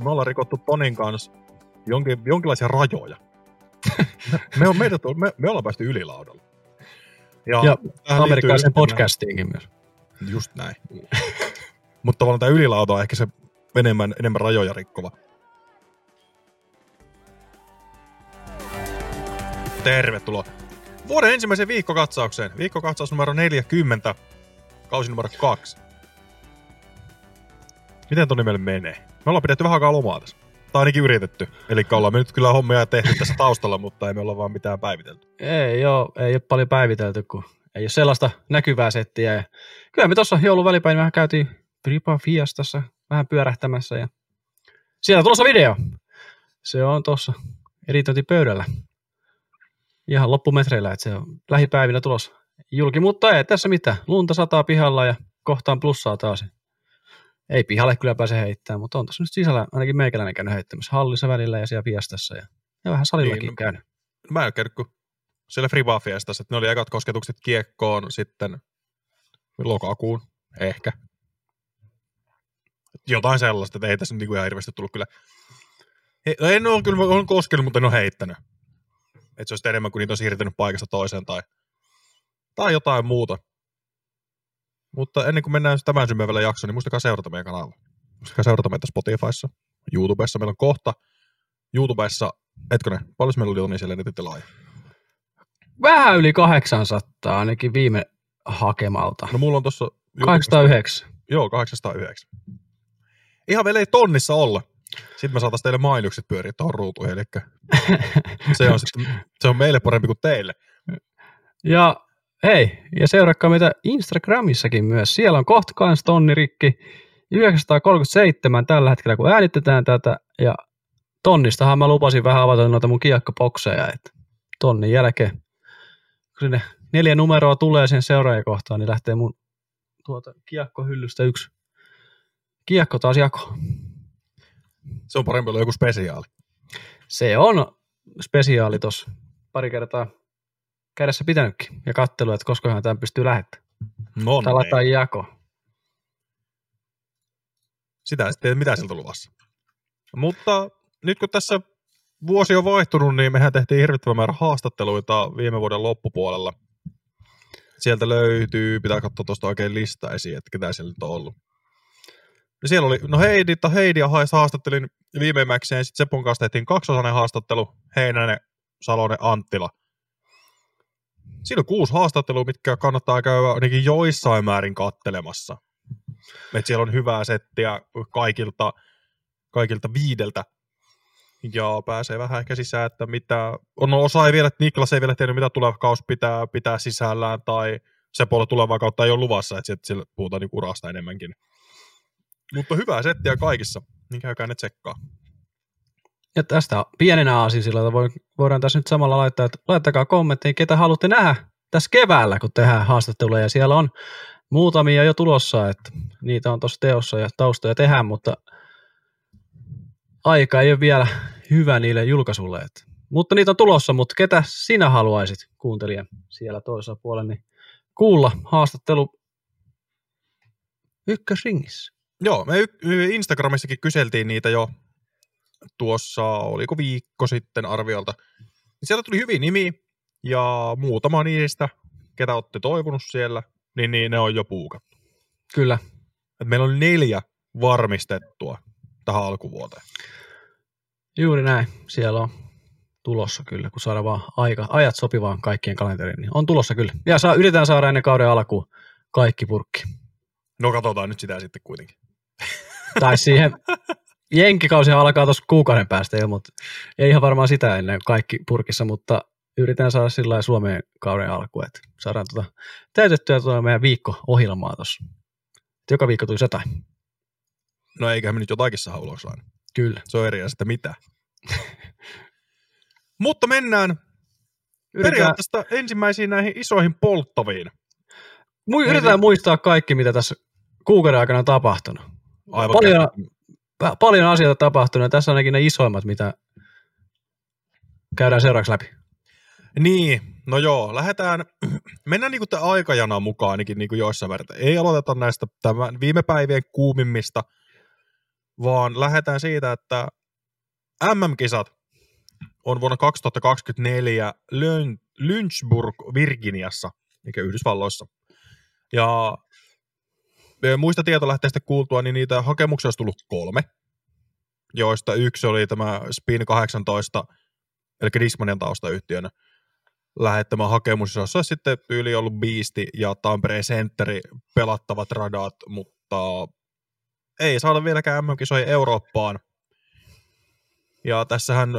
koska me ollaan rikottu Tonin kanssa jonkin, jonkinlaisia rajoja. me, on, meidät on, me, me ollaan päästy ylilaudalla. Ja, ja amerikkalaisen podcastiinkin myös. Just näin. Mutta tavallaan tämä ylilauta on ehkä se enemmän, enemmän rajoja rikkova. Tervetuloa vuoden ensimmäiseen viikkokatsaukseen. Viikkokatsaus numero 40, kausi numero 2. Miten toni meille menee? Me ollaan pidetty vähän aikaa lomaa tässä. Tai ainakin yritetty. Eli ollaan me nyt kyllä hommia tehty tässä taustalla, mutta ei me olla vaan mitään päivitelty. Ei joo, ei ole paljon päivitelty, kun ei ole sellaista näkyvää settiä. Ja kyllä me tuossa joulun välipäin vähän käytiin Pripa Fiastassa vähän pyörähtämässä ja siellä tulossa video. Se on tuossa editointipöydällä. Ihan loppumetreillä, että se on lähipäivinä tulossa julki, mutta ei tässä mitään. Lunta sataa pihalla ja kohtaan plussaa taas. Ei pihalle kyllä pääse heittämään, mutta on tuossa nyt sisällä ainakin meikäläinen käynyt heittämässä hallissa välillä ja siellä Fiastassa ja, ja vähän salillakin niin, käynyt. Mä en käynyt, kun siellä Friba Fiestassa, että ne oli ekat kosketukset kiekkoon sitten lokakuun, ehkä. Jotain sellaista, että ei tässä nyt niinku ihan hirveästi tullut kyllä. He, no en ole kyllä on koskenut, mutta en ole heittänyt. Että se olisi enemmän kuin niitä on siirtynyt paikasta toiseen tai, tai jotain muuta. Mutta ennen kuin mennään tämän symmevelle jaksoon, niin muistakaa seurata meidän kanavaa. Muistakaa seurata meitä Spotifyssa, YouTubessa. Meillä on kohta YouTubessa, etkö ne, paljon meillä oli Oni siellä nyt laaja? Vähän yli 800 ainakin viime hakemalta. No mulla on tossa... 809. Joo, 809. Ihan vielä ei tonnissa olla. Sitten me saataisiin teille mainokset pyöriä tuohon ruutuihin, eli se on, sitten, se on meille parempi kuin teille. Ja hei, ja seurakkaa meitä Instagramissakin myös. Siellä on kohta kans tonni rikki. 937 tällä hetkellä, kun äänitetään tätä. Ja tonnistahan mä lupasin vähän avata noita mun kiekkopokseja, että tonnin jälkeen, kun sinne neljä numeroa tulee sen seuraajakohtaan, niin lähtee mun tuota kiekkohyllystä yksi kiekko taas jako. Se on parempi olla joku spesiaali. Se on spesiaali tuossa pari kertaa kädessä pitänytkin ja kattelu, että koska tämän pystyy lähettämään. No tai laittaa jako. Sitä ei tiedä, mitä sieltä luvassa. Mutta nyt kun tässä vuosi on vaihtunut, niin mehän tehtiin hirvittävän määrä haastatteluita viime vuoden loppupuolella. Sieltä löytyy, pitää katsoa tuosta oikein lista esiin, että ketä siellä nyt on ollut. Ja siellä oli, no Heidi, Heidia haastattelin viimeimmäkseen, sitten Sepon kanssa tehtiin kaksosainen haastattelu, Heinänen, Salonen, Anttila. Siinä on kuusi haastattelua, mitkä kannattaa käydä ainakin joissain määrin kattelemassa. Et siellä on hyvää settiä kaikilta, kaikilta viideltä ja pääsee vähän ehkä sisään, että mitä, on no, osa ei vielä, että Niklas ei vielä tiennyt, mitä tuleva kaus pitää, pitää sisällään, tai se puolella tulevaa kautta ei ole luvassa, että sillä puhutaan niin urasta enemmänkin. Mutta hyvää settiä kaikissa, niin käykää ne tsekkaa. Ja tästä pienenä aasinsilla voidaan tässä nyt samalla laittaa, että laittakaa kommentteja, ketä haluatte nähdä tässä keväällä, kun tehdään haastatteluja. Siellä on muutamia jo tulossa, että niitä on tuossa teossa ja taustoja tehdään, mutta aika ei ole vielä hyvä niille julkaisulle. Että. Mutta niitä on tulossa, mutta ketä sinä haluaisit kuuntelijan siellä toisella puolella niin kuulla haastattelu ykkösringissä? Joo, me Instagramissakin kyseltiin niitä jo tuossa, oliko viikko sitten arviolta. Siellä tuli hyvin nimi ja muutama niistä, ketä olette toivonut siellä, niin, niin ne on jo puukattu. Kyllä. Et meillä on neljä varmistettua tähän alkuvuoteen. Juuri näin. Siellä on tulossa kyllä, kun saadaan vaan aika, ajat sopivaan kaikkien kalenteriin, niin on tulossa kyllä. Ja saa, yritetään saada ennen kauden alkuun kaikki purkki. No katsotaan nyt sitä sitten kuitenkin. Tai siihen, jenkkikausi alkaa tuossa kuukauden päästä jo, mutta ei ihan varmaan sitä ennen kaikki purkissa, mutta yritän saada sillä Suomeen kauden alku, että saadaan tuota täytettyä tuota meidän viikko-ohjelmaa tuossa. Joka viikko tulisi jotain. No eiköhän me nyt jotakin saa ulos aina. Kyllä. Se on eri asia, mitä. mutta mennään Yritetään... periaatteessa ensimmäisiin näihin isoihin polttaviin. Yritetään Eli... muistaa kaikki, mitä tässä kuukauden aikana on tapahtunut. Aivan paljon, paljon asioita tapahtunut, ja tässä ainakin ne isoimmat, mitä käydään seuraavaksi läpi. Niin, no joo, lähdetään, mennään niin tämän aikajana mukaan ainakin niin joissain määrin. Ei aloiteta näistä tämän viime päivien kuumimmista, vaan lähdetään siitä, että MM-kisat on vuonna 2024 Lyn- Lynchburg, Virginiassa, mikä Yhdysvalloissa. Ja muista tietolähteistä kuultua, niin niitä hakemuksia olisi tullut kolme, joista yksi oli tämä Spin 18, eli Discmanian taustayhtiön lähettämä hakemus, jossa sitten tyyli ollut Beasti ja Tampereen Centeri pelattavat radat, mutta ei saada vieläkään MM-kisoja Eurooppaan. Ja tässähän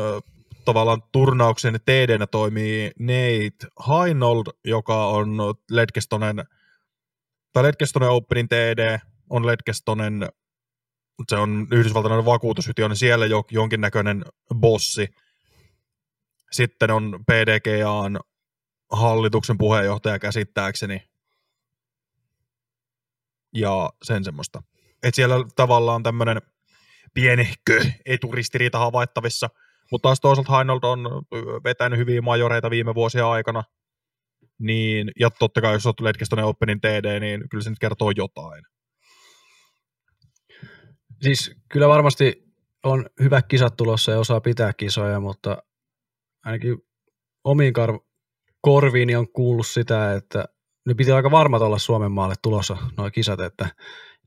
tavallaan turnauksen TDnä toimii Nate Heinold, joka on Ledgestonen, tai Ledgestonen Openin TD, on Ledgestonen, se on yhdysvaltalainen vakuutusyhtiö, on siellä jo, jonkinnäköinen bossi. Sitten on PDGAn hallituksen puheenjohtaja käsittääkseni. Ja sen semmoista. Et siellä tavallaan tämmöinen pienehkö eturistiriita havaittavissa, mutta taas toisaalta Heinold on vetänyt hyviä majoreita viime vuosia aikana, niin, ja totta kai jos olet Ledgestonen Openin TD, niin kyllä se nyt kertoo jotain. Siis kyllä varmasti on hyvät kisat tulossa ja osaa pitää kisoja, mutta ainakin omiin kar- korviini on kuullut sitä, että ne piti aika varmat olla Suomen maalle tulossa nuo kisat, että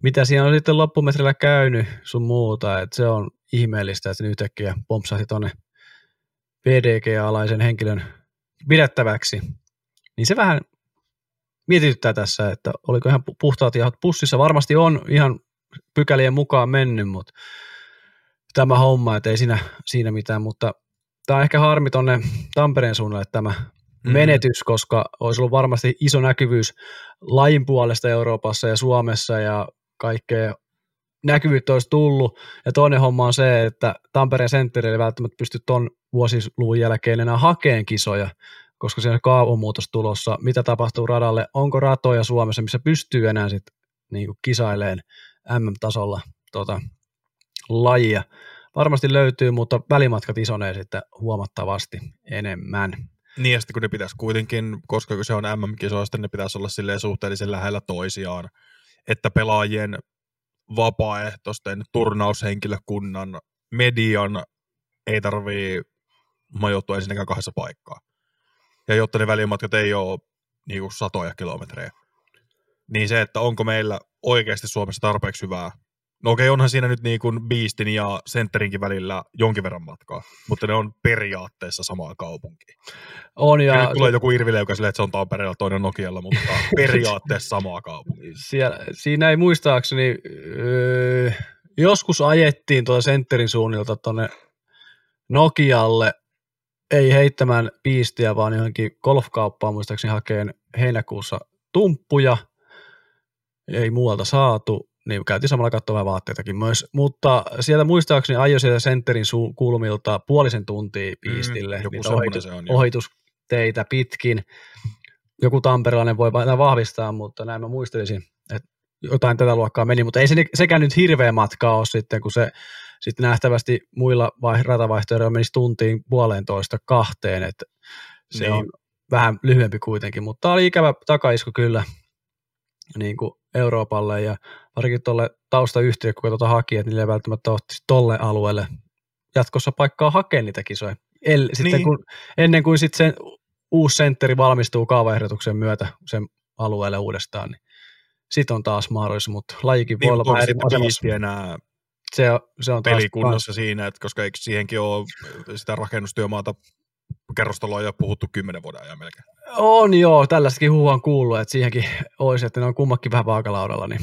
mitä siinä on sitten loppumetrillä käynyt sun muuta, että se on ihmeellistä, että nyt yhtäkkiä pompsahti tuonne PDG-alaisen henkilön pidettäväksi. Niin se vähän mietityttää tässä, että oliko ihan pu- puhtaat jahat pussissa. Varmasti on ihan pykälien mukaan mennyt, mutta tämä homma, että ei siinä, siinä mitään, mutta tämä on ehkä harmi tuonne Tampereen suunnalle tämä Mm. menetys, koska olisi ollut varmasti iso näkyvyys lajin puolesta Euroopassa ja Suomessa ja kaikkea näkyvyyttä olisi tullut. Ja toinen homma on se, että Tampereen sentterille ei välttämättä pysty ton vuosiluvun jälkeen enää hakeen kisoja, koska siinä on kaavomuutos tulossa. Mitä tapahtuu radalle? Onko ratoja Suomessa, missä pystyy enää sit niin kisaileen MM-tasolla tota, lajia? Varmasti löytyy, mutta välimatkat isonee sitten huomattavasti enemmän. Niin, ja sitten kun ne pitäisi kuitenkin, koska se on MM-kisoista, ne pitäisi olla suhteellisen lähellä toisiaan, että pelaajien vapaaehtoisten turnaushenkilökunnan median ei tarvii majoittua ensinnäkään kahdessa paikkaa. Ja jotta ne välimatkat ei ole niin kuin satoja kilometrejä. Niin se, että onko meillä oikeasti Suomessa tarpeeksi hyvää. No okei, onhan siinä nyt niin kuin Beastin ja Centerinkin välillä jonkin verran matkaa, mutta ne on periaatteessa samaa kaupunkia. On Ja ja nyt tulee joku Irvile, joka silleen, että se on Tampereella toinen Nokialla, mutta periaatteessa samaa kaupunkia. siellä, siinä ei muistaakseni, öö, joskus ajettiin tuolta sentterin suunnilta tuonne Nokialle, ei heittämään piistiä, vaan johonkin golfkauppaan muistaakseni hakeen heinäkuussa tumppuja, ei muualta saatu, niin käytiin samalla katsomaan vaatteitakin myös, mutta sieltä muistaakseni ajoi sieltä sentterin su- kulmilta puolisen tuntia piistille, Mm, joku ohitus, se on, ohitusteitä pitkin. Joku tamperilainen voi va- vahvistaa, mutta näin mä muistelisin, että jotain tätä luokkaa meni, mutta ei se, sekään nyt hirveä matka ole sitten, kun se sitten nähtävästi muilla vai, ratavaihtoehdoilla menisi tuntiin puolentoista kahteen, että se Niin. on vähän lyhyempi kuitenkin, mutta tämä oli ikävä takaisku kyllä niin kuin Euroopalle ja varsinkin tuolle taustayhtiö, kun tuota haki, että niille ei välttämättä ole tolle alueelle jatkossa paikkaa hakea niitä kisoja. El, sitten Niin. kun, ennen kuin sitten se uusi sentteri valmistuu kaavaehdotuksen myötä sen alueelle uudestaan, niin sitten on taas mahdollisuus, mutta lajikin voi Niin, olla vähän eri sitten asemassa. Enää Se on, se on taas pelikunnossa siinä, että koska eikö siihenkin ole sitä rakennustyömaata kerrostaloa jo puhuttu kymmenen vuoden ajan melkein. On joo, tällaistakin huhua on kuullut, että siihenkin olisi, että ne on kummakin vähän vaakalaudalla, niin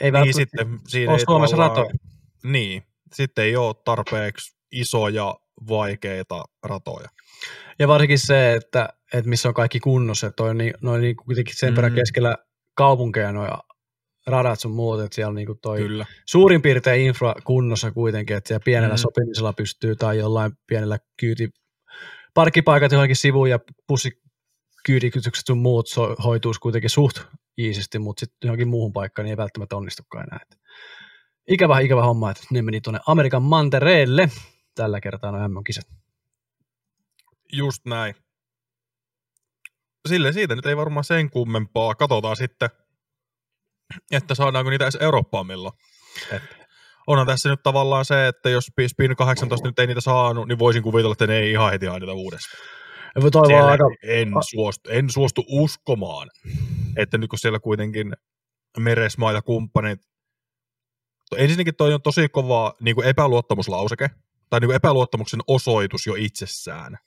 ei Niin sitten siinä ole ei Suomessa tavallaan- ratoja. Niin, sitten ei ole tarpeeksi isoja, vaikeita ratoja. Ja varsinkin se, että, että missä on kaikki kunnossa, että on niin, noin niin kuitenkin sen verran Mm. keskellä kaupunkeja noin radat sun muut, että siellä on niin kuin toi Kyllä. suurin piirtein infra kunnossa kuitenkin, että siellä pienellä Mm. sopimisella pystyy tai jollain pienellä kyyti parkkipaikat johonkin sivuun ja bussikyyditykset sun muut so, hoituisi kuitenkin suht iisisti, mutta sitten johonkin muuhun paikkaan niin ei välttämättä onnistukaan enää. Et ikävä, ikävä homma, että ne meni tuonne Amerikan mantereelle. Tällä kertaa no MM-kisat. Just näin. Sille siitä nyt ei varmaan sen kummempaa. Katsotaan sitten, että saadaanko niitä edes Eurooppaan milloin. Et onhan tässä nyt tavallaan se, että jos Spin 18 nyt ei niitä saanut, niin voisin kuvitella, että ne ei ihan heti niitä uudestaan. Siellä aika... en, suostu, en suostu uskomaan, että nyt kun siellä kuitenkin Meresmaa ja kumppanit, ensinnäkin toi on tosi kova niin kuin epäluottamuslauseke, tai niin kuin epäluottamuksen osoitus jo itsessään,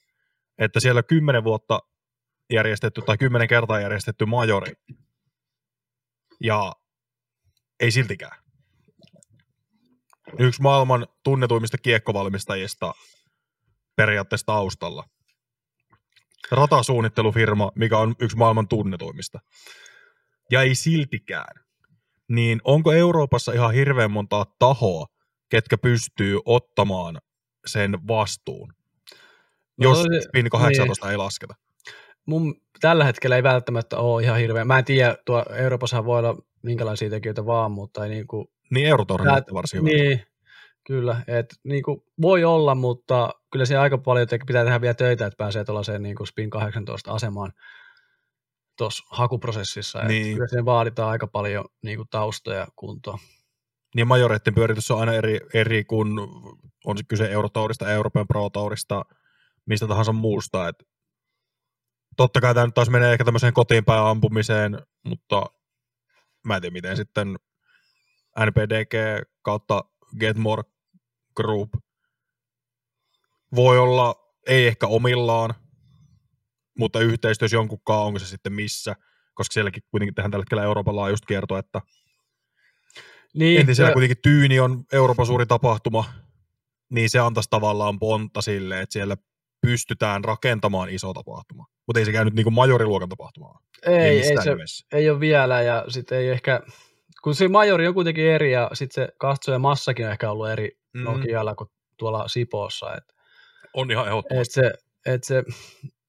että siellä kymmenen vuotta järjestetty tai kymmenen kertaa järjestetty majori, ja ei siltikään. Yksi maailman tunnetuimmista kiekkovalmistajista periaatteessa taustalla. Ratasuunnittelufirma, mikä on yksi maailman tunnetuimmista. Ja ei siltikään. Niin onko Euroopassa ihan hirveän montaa tahoa, ketkä pystyy ottamaan sen vastuun, No jos toi- Spin 18 ei lasketa? mun tällä hetkellä ei välttämättä ole ihan hirveä. Mä en tiedä, tuo Euroopassa voi olla minkälaisia tekijöitä vaan, mutta ei niinku, Niin Eurotorin Tää- näyttää varsin hyvältä. niin, kyllä, et niinku, voi olla, mutta kyllä se aika paljon te- pitää tehdä vielä töitä, että pääsee tuollaiseen niinku Spin 18 asemaan tuossa hakuprosessissa. Et Niin. Kyllä siihen vaaditaan aika paljon niinku taustoja kuntoon. Niin majoreiden pyöritys on aina eri, eri kuin on se kyse Eurotourista, Euroopan Pro Tourista, mistä tahansa muusta. Et totta kai tämä nyt taas menee ehkä tämmöiseen kotiin päin ampumiseen, mutta mä en tiedä miten sitten NPDG kautta Getmore Group voi olla, ei ehkä omillaan, mutta yhteistyössä jonkunkaan, onko se sitten missä, koska sielläkin kuitenkin tehdään tällä hetkellä Euroopan laajuista kiertoa, että Niin, Entä siellä ja- kuitenkin Tyyni on Euroopan suuri tapahtuma, niin se antaisi tavallaan pontta sille, että siellä pystytään rakentamaan iso tapahtuma. Mutta ei se käynyt niin kuin majoriluokan tapahtumaa. ei, ei, missään se, nimessä. ei ole vielä ja sitten ei ehkä, kun se majori on kuitenkin eri ja sitten se katsoja massakin on ehkä ollut eri Mm, Nokialla kuin tuolla Sipoossa. Et, on ihan et ehdottomasti. se, et se,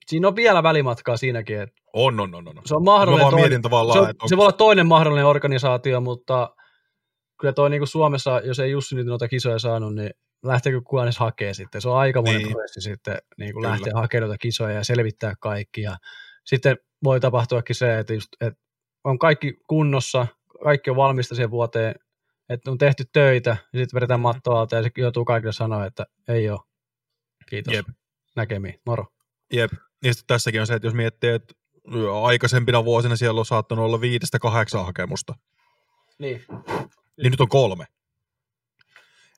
siinä on vielä välimatkaa siinäkin, että On, on, on, on. se on Mä mahdollinen vaan toinen, mietin tavallaan, se, on, se voi olla toinen mahdollinen organisaatio, mutta kyllä toi niin Suomessa, jos ei Jussi nyt noita kisoja saanut, niin lähteekö kukaan edes hakee sitten. Se on aikamoinen Niin. niin. prosessi sitten niin kuin Kyllä. lähteä hakemaan kisoja ja selvittää kaikki. Ja sitten voi tapahtuakin se, että, just, että on kaikki kunnossa, kaikki on valmista siihen vuoteen, että on tehty töitä, ja sitten vedetään Mhm. mattoa alta, ja se joutuu kaikille sanoa, että ei ole. Kiitos. Jep. Näkemiin. Moro. Jep. Ja sitten tässäkin on se, että jos miettii, että aikaisempina vuosina siellä on saattanut olla viidestä kahdeksan hakemusta, Niin. niin nyt on kolme.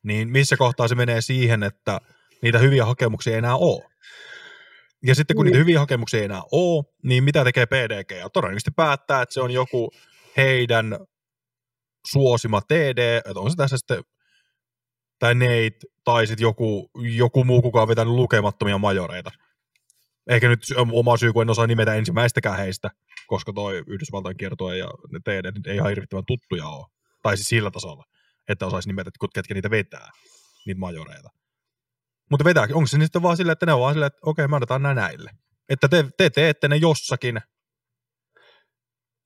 Niin missä kohtaa se menee siihen, että niitä hyviä hakemuksia ei enää ole? Ja sitten kun niitä hyviä hakemuksia ei enää ole, niin mitä tekee PDG? Ja todennäköisesti päättää, että se on joku heidän suosima TD, että on se tässä sitten, tai Nate, tai sitten joku, joku muu, kuka on vetänyt lukemattomia majoreita. Ehkä nyt oma syy, kun en osaa nimetä ensimmäistäkään heistä, koska toi Yhdysvaltain kiertue ja ne TD ei ihan hirvittävän tuttuja ole. Tai siis sillä tasolla, että osaisi nimetä, että ketkä niitä vetää, niitä majoreita. Mutta vetääkin, onko se sitten vaan silleen, että ne on vaan silleen, että okei, me annetaan nämä näille. Että te, te teette ne jossakin,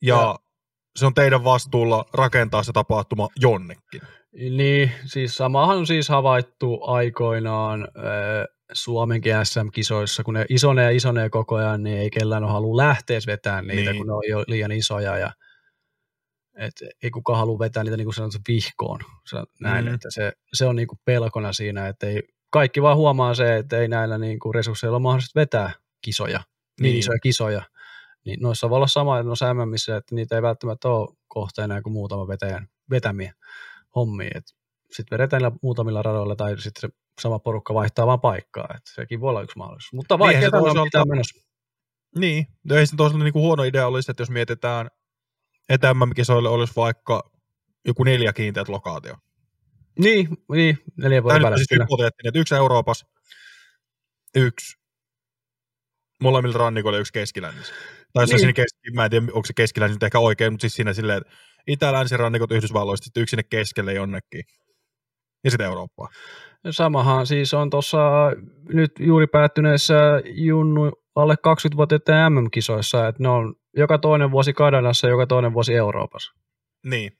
ja, Ja- se on teidän vastuulla rakentaa se tapahtuma jonnekin. Niin, siis samahan on siis havaittu aikoinaan äh, Suomenkin SM-kisoissa, kun ne isonee ja isonee koko ajan, niin ei kellään ole halua lähteä vetää niitä, Niin. niin. kun ne on jo liian isoja ja et ei kukaan halua vetää niitä niin kuin sanotaan vihkoon. Näin, Mm. että se, se on niin kuin pelkona siinä, että ei, kaikki vaan huomaa se, että ei näillä niin kuin resursseilla ole mahdollista vetää kisoja, niin, niin isoja kisoja. Niin noissa voi olla sama noissa MMissä, että niitä ei välttämättä ole kohta enää kuin muutama vetäjän vetämiä hommia. Sitten vedetään niillä muutamilla radoilla tai sitten se sama porukka vaihtaa vaan paikkaa. Et sekin voi olla yksi mahdollisuus. Mutta vaikeaa on toisaalta- menossa. Niin, no ei se toisaalta niinku huono idea olisi, että jos mietitään, että MM-kisoille olisi vaikka joku neljä kiinteät lokaatio. Niin, niin neljän Tämä vuoden nyt on välein. siis hypoteettinen, että yksi Euroopassa, yksi molemmilla rannikoilla yksi keskilännissä. Tai jos Niin. siinä keski, mä en tiedä, onko se keskilänsi nyt ehkä oikein, mutta siis siinä silleen, että itä-länsirannikot Yhdysvalloista, sitten yksi sinne keskelle jonnekin. Ja sitten Eurooppaa. Samahan siis on tuossa nyt juuri päättyneessä Junnu alle 20-vuotiaiden MM-kisoissa, että ne on joka toinen vuosi Kanadassa ja joka toinen vuosi Euroopassa. Niin.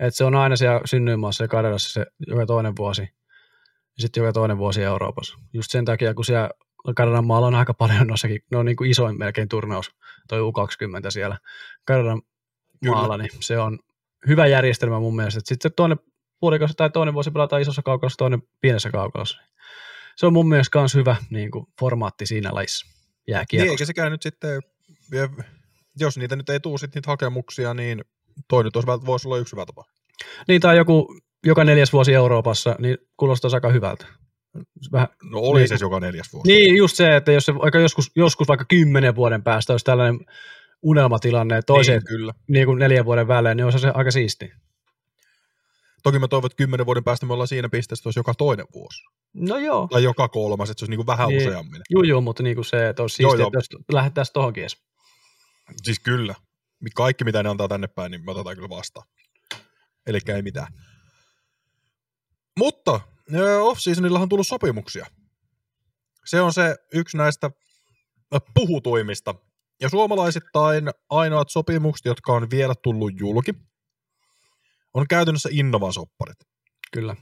Et se on aina siellä synnyinmaassa ja Kanadassa se joka toinen vuosi. Ja sitten joka toinen vuosi Euroopassa. Just sen takia, kun siellä Kanadan maalla on aika paljon noissakin, ne on niin kuin isoin melkein turnaus, toi U20 siellä Kanadan maalla, niin se on hyvä järjestelmä mun mielestä. Sitten se toinen puolikassa tai toinen vuosi pelataan isossa kaukalossa, toinen pienessä kaukalossa. Se on mun mielestä myös hyvä niin kuin, formaatti siinä lajissa Niin, eikä sekään nyt sitten, jos niitä nyt ei tuu sit niitä hakemuksia, niin toi nyt olisi, voisi olla yksi hyvä tapa. Niin, tai joku joka neljäs vuosi Euroopassa, niin kuulostaa aika hyvältä. Vähän, No oli Niin. se joka neljäs vuosi. niin, just se, että jos se vaikka joskus, joskus vaikka kymmenen vuoden päästä olisi tällainen unelmatilanne toiseen Niin, kyllä. niin kuin neljän vuoden välein, niin olisi se aika siisti. Toki mä toivon, että kymmenen vuoden päästä me ollaan siinä pisteessä, että olisi joka toinen vuosi. No joo. Tai joka kolmas, että se olisi niin kuin vähän Niin. useammin. Juu, juu, mutta niin kuin se, että olisi Joo, siistiä, joo. että jos lähdettäisiin tohonkin edes. Siis kyllä. Kaikki, mitä ne antaa tänne päin, niin me otetaan kyllä vastaan. Eli ei mitään. Mutta ö, off-seasonillahan on tullut sopimuksia. Se on se yksi näistä ö, puhutuimmista. Ja suomalaisittain ainoat sopimukset, jotka on vielä tullut julki, käytännössä Innovan sopparit. Kyllä.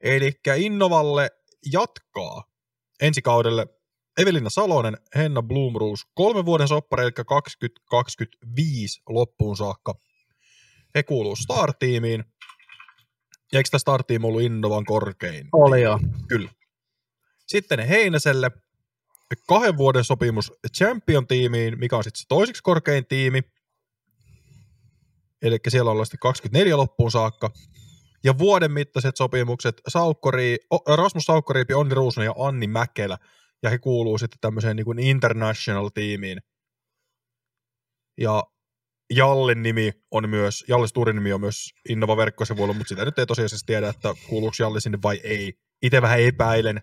Eli Innovalle jatkaa ensi kaudelle Evelina Salonen, Henna Blumroos, kolmen vuoden soppari, eli 2025 loppuun saakka. He kuuluu Star-tiimiin. Ja eikö tämä Star-tiimi ollut Innovan korkein? Oli joo. Kyllä. Sitten Heinäselle kahden vuoden sopimus Champion-tiimiin, mikä on sitten se toiseksi korkein tiimi. Eli siellä ollaan sitten 24 loppuun saakka. Ja vuoden mittaiset sopimukset Saukkori, Rasmus Saukkoriipi, Onni Ruusunen ja Anni Mäkelä. Ja he kuuluu sitten tämmöiseen niin kuin international-tiimiin. Ja Jallin nimi on myös, Jalle Sturin nimi on myös Innova verkkosivuilla, mutta sitä nyt ei tosiasiassa tiedä, että kuuluuko Jalli sinne vai ei. Itse vähän epäilen,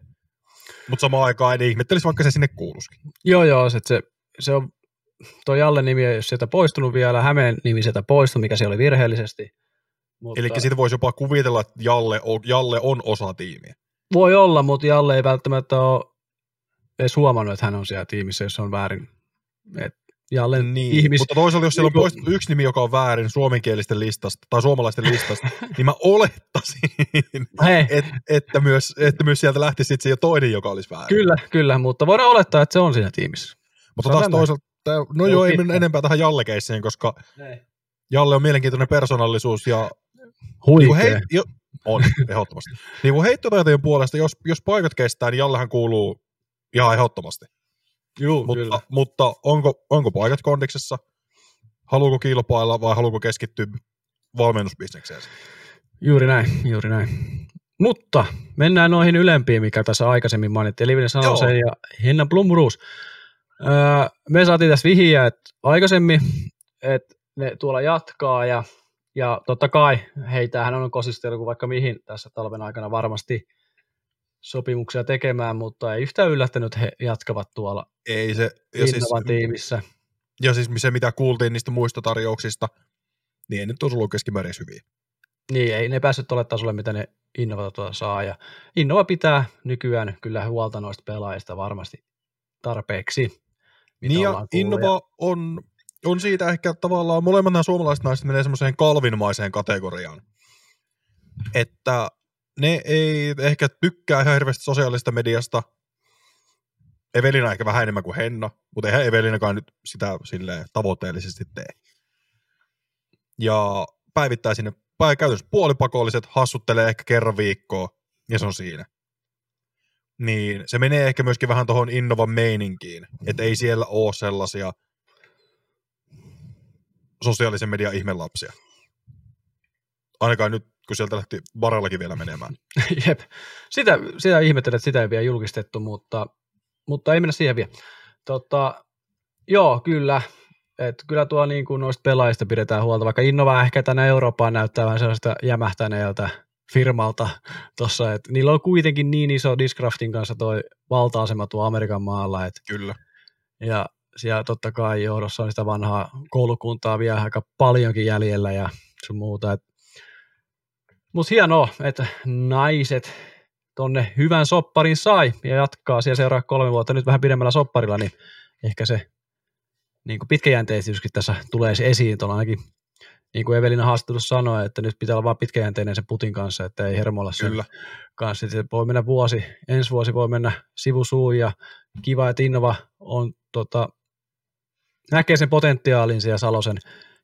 mutta samaan aikaan en ihmettelisi, vaikka se sinne kuuluisikin. Joo, joo, se, se on, toi Jalle nimi ei ole sieltä poistunut vielä, Hämeen nimi sieltä poistui, mikä se oli virheellisesti. Mutta Eli siitä voisi jopa kuvitella, että Jalle on, Jalle on osa tiimiä. Voi olla, mutta Jalle ei välttämättä ole edes huomannut, että hän on siellä tiimissä, jos se on väärin. Et Jalle Niin, ihmis... mutta toisaalta jos siellä on niinku- poistettu yksi nimi, joka on väärin suomenkielisten listasta tai suomalaisten listasta, niin mä olettaisin, et, että, myös, että myös sieltä lähtisi sitten se jo toinen, joka olisi väärin. kyllä, kyllä, mutta voidaan olettaa, että se on siinä tiimissä. Mutta taas toisaalta, tää- no joo, on ei mennä enempää tähän Jalle-keissiin, koska Jalle on mielenkiintoinen persoonallisuus ja niin kuin Huikea. hei, jo, on, ehdottomasti. Niin kuin heittotaitojen puolesta, jos, jos paikat kestää, niin Jallehan kuuluu ihan ehdottomasti. Juu, Mutta, kyllä. mutta onko, onko paikat kondiksessa? Haluuko kilpailla vai haluuko keskittyä valmennusbisnekseen? Juuri näin, juuri näin. Mutta mennään noihin ylempiin, mikä tässä aikaisemmin mainittiin. Livinen Salosen ja Henna Blumroos. Öö, me saatiin tässä vihiä että aikaisemmin, että ne tuolla jatkaa ja, ja totta kai heitähän on kosistellut kuin vaikka mihin tässä talven aikana varmasti sopimuksia tekemään, mutta ei yhtään yllättänyt, että he jatkavat tuolla Ei se, ja siis, tiimissä. ja siis se mitä kuultiin niistä muista tarjouksista, niin ei nyt olisi ollut keskimäärin hyviä. Niin, ei ne päässyt tuolle tasolle, mitä ne Innova tuolla saa. Ja Innova pitää nykyään kyllä huolta noista pelaajista varmasti tarpeeksi. Niin ja. Innova on, on siitä ehkä tavallaan, molemmat nämä suomalaiset naiset menee semmoiseen kalvinmaiseen kategoriaan, että ne ei ehkä tykkää ihan hirveästi sosiaalisesta mediasta. Evelina ehkä vähän enemmän kuin Henna, mutta eihän Evelinakaan nyt sitä silleen tavoitteellisesti tee. Ja päivittää sinne käytännössä puolipakolliset, hassuttelee ehkä kerran viikkoa, ja se on siinä. Niin se menee ehkä myöskin vähän tuohon Innovan meininkiin, että ei siellä ole sellaisia sosiaalisen median ihmelapsia. Ainakaan nyt, kun sieltä lähti Barellakin vielä menemään. Jep. Sitä, sitä ihmettelen, että sitä ei vielä julkistettu, mutta, mutta ei mennä siihen vielä. Tota, joo, kyllä. Et kyllä tuo niin kuin noista pelaajista pidetään huolta, vaikka Innova ehkä tänä Eurooppaan näyttää vähän sellaista jämähtäneeltä firmalta tuossa, että niillä on kuitenkin niin iso Discraftin kanssa toi valta-asema tuo Amerikan maalla, että Kyllä. ja siellä totta kai johdossa on sitä vanhaa koulukuntaa vielä aika paljonkin jäljellä ja sun muuta. Mutta hienoa, että naiset tonne hyvän sopparin sai ja jatkaa siellä seuraa kolme vuotta nyt vähän pidemmällä sopparilla, niin ehkä se niin kuin pitkäjänteisyyskin tässä tulee esiin tuolla ainakin niin kuin Evelina haastattelussa sanoi, että nyt pitää olla vaan pitkäjänteinen sen putin kanssa, että ei hermolla sen Kyllä. kanssa. Sitten voi mennä vuosi, ensi vuosi voi mennä sivusuun ja kiva, että Innova on, tota, näkee sen potentiaalin siellä Salosen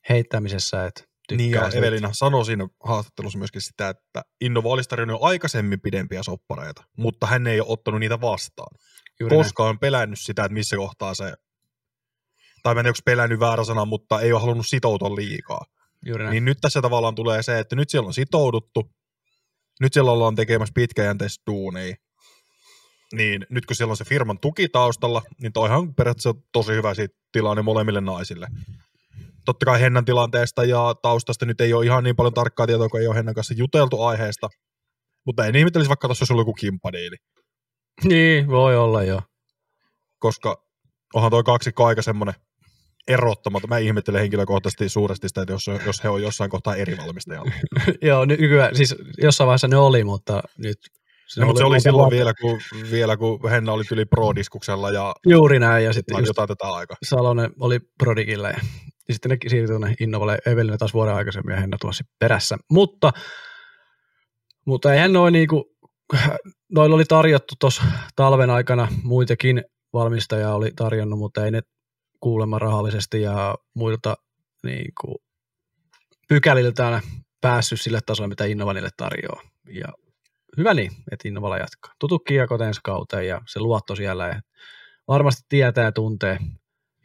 heittämisessä, että Niin ja. Evelina sanoi siinä haastattelussa myöskin sitä, että Innova olisi tarjonnut jo aikaisemmin pidempiä soppareita, mutta hän ei ole ottanut niitä vastaan, Juuri näin. koska on pelännyt sitä, että missä kohtaa se, tai mä en onko pelännyt väärä sana, mutta ei ole halunnut sitoutua liikaa. Juuri näin. Niin nyt tässä tavallaan tulee se, että nyt siellä on sitouduttu, nyt siellä ollaan tekemässä pitkäjänteistä duunia, niin nyt kun siellä on se firman tuki taustalla, niin toihan on periaatteessa tosi hyvä tilanne molemmille naisille. Totta kai Hennan tilanteesta ja taustasta nyt ei ole ihan niin paljon tarkkaa tietoa, kun ei ole Hennan kanssa juteltu aiheesta, mutta en ihmettelisi vaikka tuossa olisi ollut joku kimppadiili, Niin, voi olla joo. koska onhan toi kaksikko aika semmoinen erottamaton. Mä ihmettelen henkilökohtaisesti suuresti sitä, että jos, jos he on jossain kohtaa eri valmistajalla. joo, ny- nykyään, siis jossain vaiheessa ne oli, mutta nyt... No, mutta se oli silloin vielä kun, vielä, kun Henna oli tyli Pro-diskuksella ja Juuri näin, ja sitten jotain, just tätä aikaa. Salonen oli Prodigilla ja, ja sitten ne siirtyi tuonne Innovalle Evelina taas vuoden aikaisemmin ja Henna tuossa perässä. Mutta, mutta eihän noin niinku, noilla oli tarjottu tuossa talven aikana muitakin valmistajaa oli tarjonnut, mutta ei ne kuulemma rahallisesti ja muilta niinku, pykäliltään päässyt sille tasolle, mitä Innova niille tarjoaa. Ja hyvä niin, että Innovalla jatkaa. Tutut kiekot ensi kauteen ja se luotto siellä. Ja varmasti tietää ja tuntee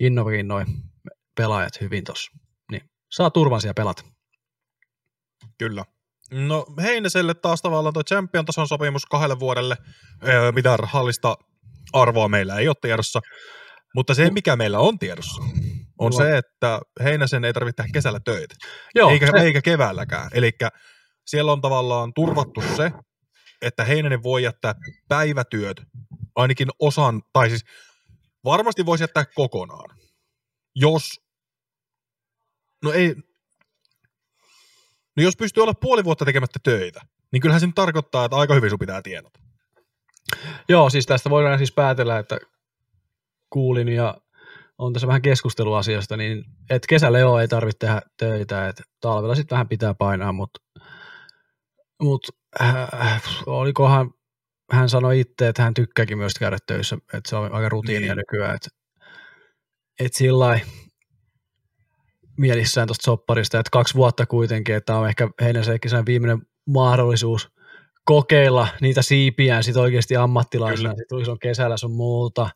Innovakin noin pelaajat hyvin tuossa. Niin saa turvan siellä pelata. Kyllä. No Heineselle taas tavallaan tuo champion-tason sopimus kahdelle vuodelle. Öö, mitään rahallista arvoa meillä ei ole tiedossa. Mutta se, mikä meillä on tiedossa, on Joo. se, että Heinäsen ei tarvitse tehdä kesällä töitä. Joo, eikä, se, eikä keväälläkään. Eli siellä on tavallaan turvattu se, että Heinänen voi jättää päivätyöt ainakin osan, tai siis varmasti voisi jättää kokonaan, jos, no ei, no jos pystyy olla puoli vuotta tekemättä töitä, niin kyllähän se tarkoittaa, että aika hyvin sun pitää tienata. joo, siis tästä voidaan siis päätellä, että kuulin ja on tässä vähän keskustelua asiasta, niin että kesällä joo ei tarvitse tehdä töitä, että talvella sitten vähän pitää painaa, mutta, mutta äh, olikohan, hän sanoi itse, että hän tykkääkin myös käydä töissä, että se on aika rutiinia Niin. nykyään, että, että sillä mielissään tuosta sopparista, että kaksi vuotta kuitenkin, että on ehkä Heinäsellekin sen viimeinen mahdollisuus kokeilla niitä siipiään sit oikeasti ammattilaisena, sitten on kesällä sun muuta,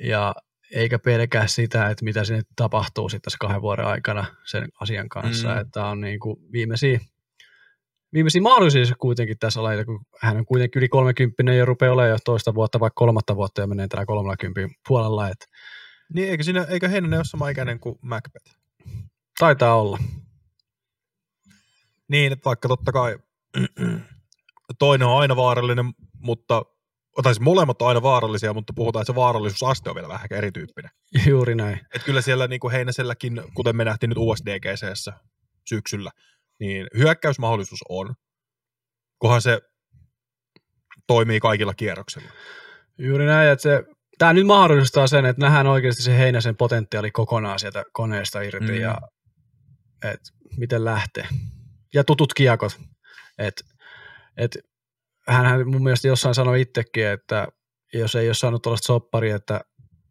ja eikä pelkää sitä, että mitä sinne tapahtuu sitten tässä kahden vuoden aikana sen asian kanssa, Mm. että on niin kuin viimeisiä, viimeisiä mahdollisuuksia kuitenkin tässä lajissa, kun hän on kuitenkin yli 30 ja rupeaa olemaan jo toista vuotta, vaikka kolmatta vuotta ja menee tällä 30 puolella, että Niin eikö, siinä, eikö Heinänen ole sama ikäinen kuin Macbeth? taitaa olla. Niin, että vaikka totta kai toinen on aina vaarallinen, mutta tai siis molemmat on aina vaarallisia, mutta puhutaan, että se vaarallisuusaste on vielä vähän erityyppinen. Juuri näin. Et kyllä siellä niin kuin Heinäselläkin, kuten me nähtiin nyt USDGCssä syksyllä, niin hyökkäysmahdollisuus on, kunhan se toimii kaikilla kierroksilla. Juuri näin, että se, tämä nyt mahdollistaa sen, että nähdään oikeasti se Heinäsen potentiaali kokonaan sieltä koneesta irti Mm. ja että miten lähtee. Ja tutut kiekot. Et, et, hänhän mun mielestä jossain sanoi itsekin, että jos ei ole saanut tuollaista sopparia, että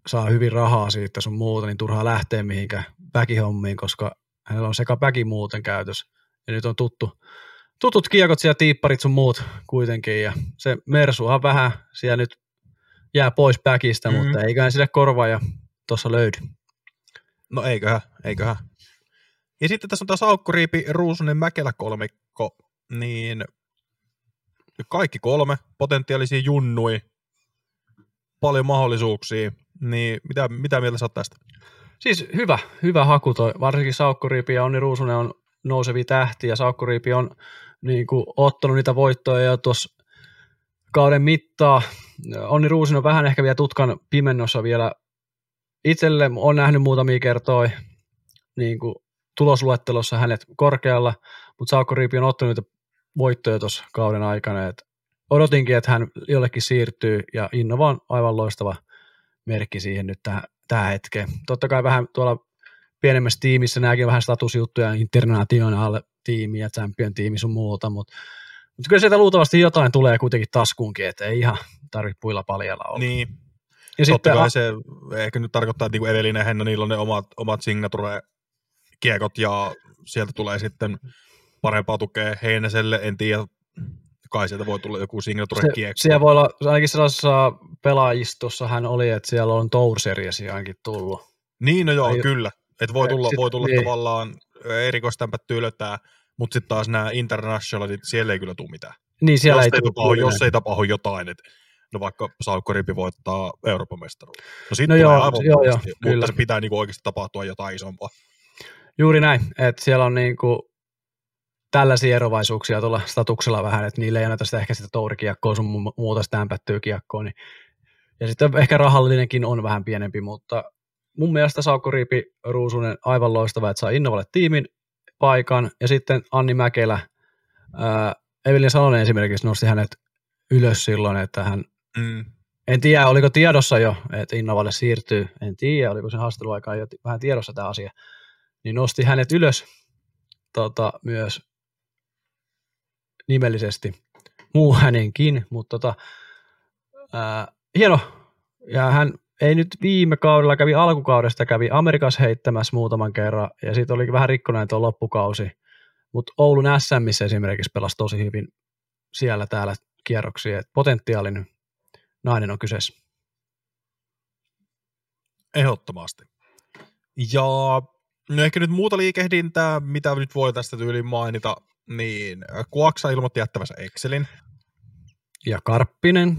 saa hyvin rahaa siitä sun muuta, niin turhaa lähteä mihinkään väkihommiin, koska hänellä on sekä väki muuten käytös. Ja nyt on tuttu, tutut kiekot siellä, tiipparit sun muut kuitenkin, ja se Mersuhan vähän siellä nyt jää pois päkistä, Mm. mm. mutta eiköhän sille korvaa ja tuossa löydy. No eiköhän, eiköhän. Ja sitten tässä on taas Aukkoriipi, Ruusunen, Mäkelä kolmikko, niin kaikki kolme potentiaalisia junnui, paljon mahdollisuuksia, niin mitä, mitä mieltä sä tästä? Siis hyvä, hyvä haku toi. Varsinkin Saukkoriipi ja Onni Ruusunen on nousevia tähtiä ja Saukkoriipi on niin kuin, ottanut niitä voittoja jo tuossa kauden mittaa. Onni Ruusunen on vähän ehkä vielä tutkan pimennossa vielä itselle. on nähnyt muutamia kertoja niin kuin, tulosluettelossa hänet korkealla, mutta Saukkoriipi on ottanut niitä voittoja tuossa kauden aikana. Et odotinkin, että hän jollekin siirtyy ja Innova on aivan loistava merkki siihen nyt tähän, tähän hetkeen. Totta kai vähän tuolla pienemmässä tiimissä nämäkin vähän statusjuttuja, international tiimi ja champion tiimi sun muuta, mutta, mutta kyllä sieltä luultavasti jotain tulee kuitenkin taskuunkin, että ei ihan tarvitse puilla paljalla olla. Niin, ja totta sitten, kai se ehkä nyt tarkoittaa, että niin Evelina ja Henna, niillä on ne omat, omat signature kiekot ja sieltä tulee sitten parempaa tukea Heinäselle, en tiedä, kai sieltä voi tulla joku signature Se, kiekko. siellä voi olla, ainakin sellaisessa pelaajistossa hän oli, että siellä on Tour Series ainakin tullut. Niin, no joo, Ai- kyllä. Että voi tulla, sit- voi tulla niin. tavallaan erikoistämpät tylötää, mutta sitten taas nämä internationalit, siellä ei kyllä tule mitään. Niin siellä jos, ei, ei tapahdu, jos ei tapahdu jotain, että no vaikka Saukko Ripi voittaa Euroopan mestaruuden. No sitten No joo, aivan joo, joo, kyllä. mutta se pitää niinku oikeasti tapahtua jotain isompaa. Juuri näin, että siellä on niinku tällaisia erovaisuuksia tuolla statuksella vähän, että niille ei anneta sitä ehkä sitä tourikiekkoa sun mu- muuta sitä ämpättyä kiekkoa. Niin. Ja sitten ehkä rahallinenkin on vähän pienempi, mutta mun mielestä Saukko Riipi Ruusunen aivan loistava, että saa Innovalle tiimin paikan. Ja sitten Anni Mäkelä, ää, Evelin Salonen esimerkiksi nosti hänet ylös silloin, että hän Mm. en tiedä, oliko tiedossa jo, että Innovalle siirtyy. En tiedä, oliko se haastatteluaikaan jo vähän tiedossa tämä asia. Niin nosti hänet ylös tota, myös nimellisesti. Muu hänenkin, mutta tota, ää, hieno. Ja hän ei nyt viime kaudella, kävi alkukaudesta, kävi Amerikassa heittämässä muutaman kerran, ja sitten oli vähän rikkonainen tuo loppukausi. Mutta Oulun SMissä esimerkiksi pelasi tosi hyvin siellä täällä kierroksia, että potentiaalinen nainen on kyseessä. Ehdottomasti. Ja no ehkä nyt muuta liikehdintää, mitä nyt voi tästä tyyliin mainita, niin Kuaksa ilmoitti jättävänsä Excelin Ja Karppinen,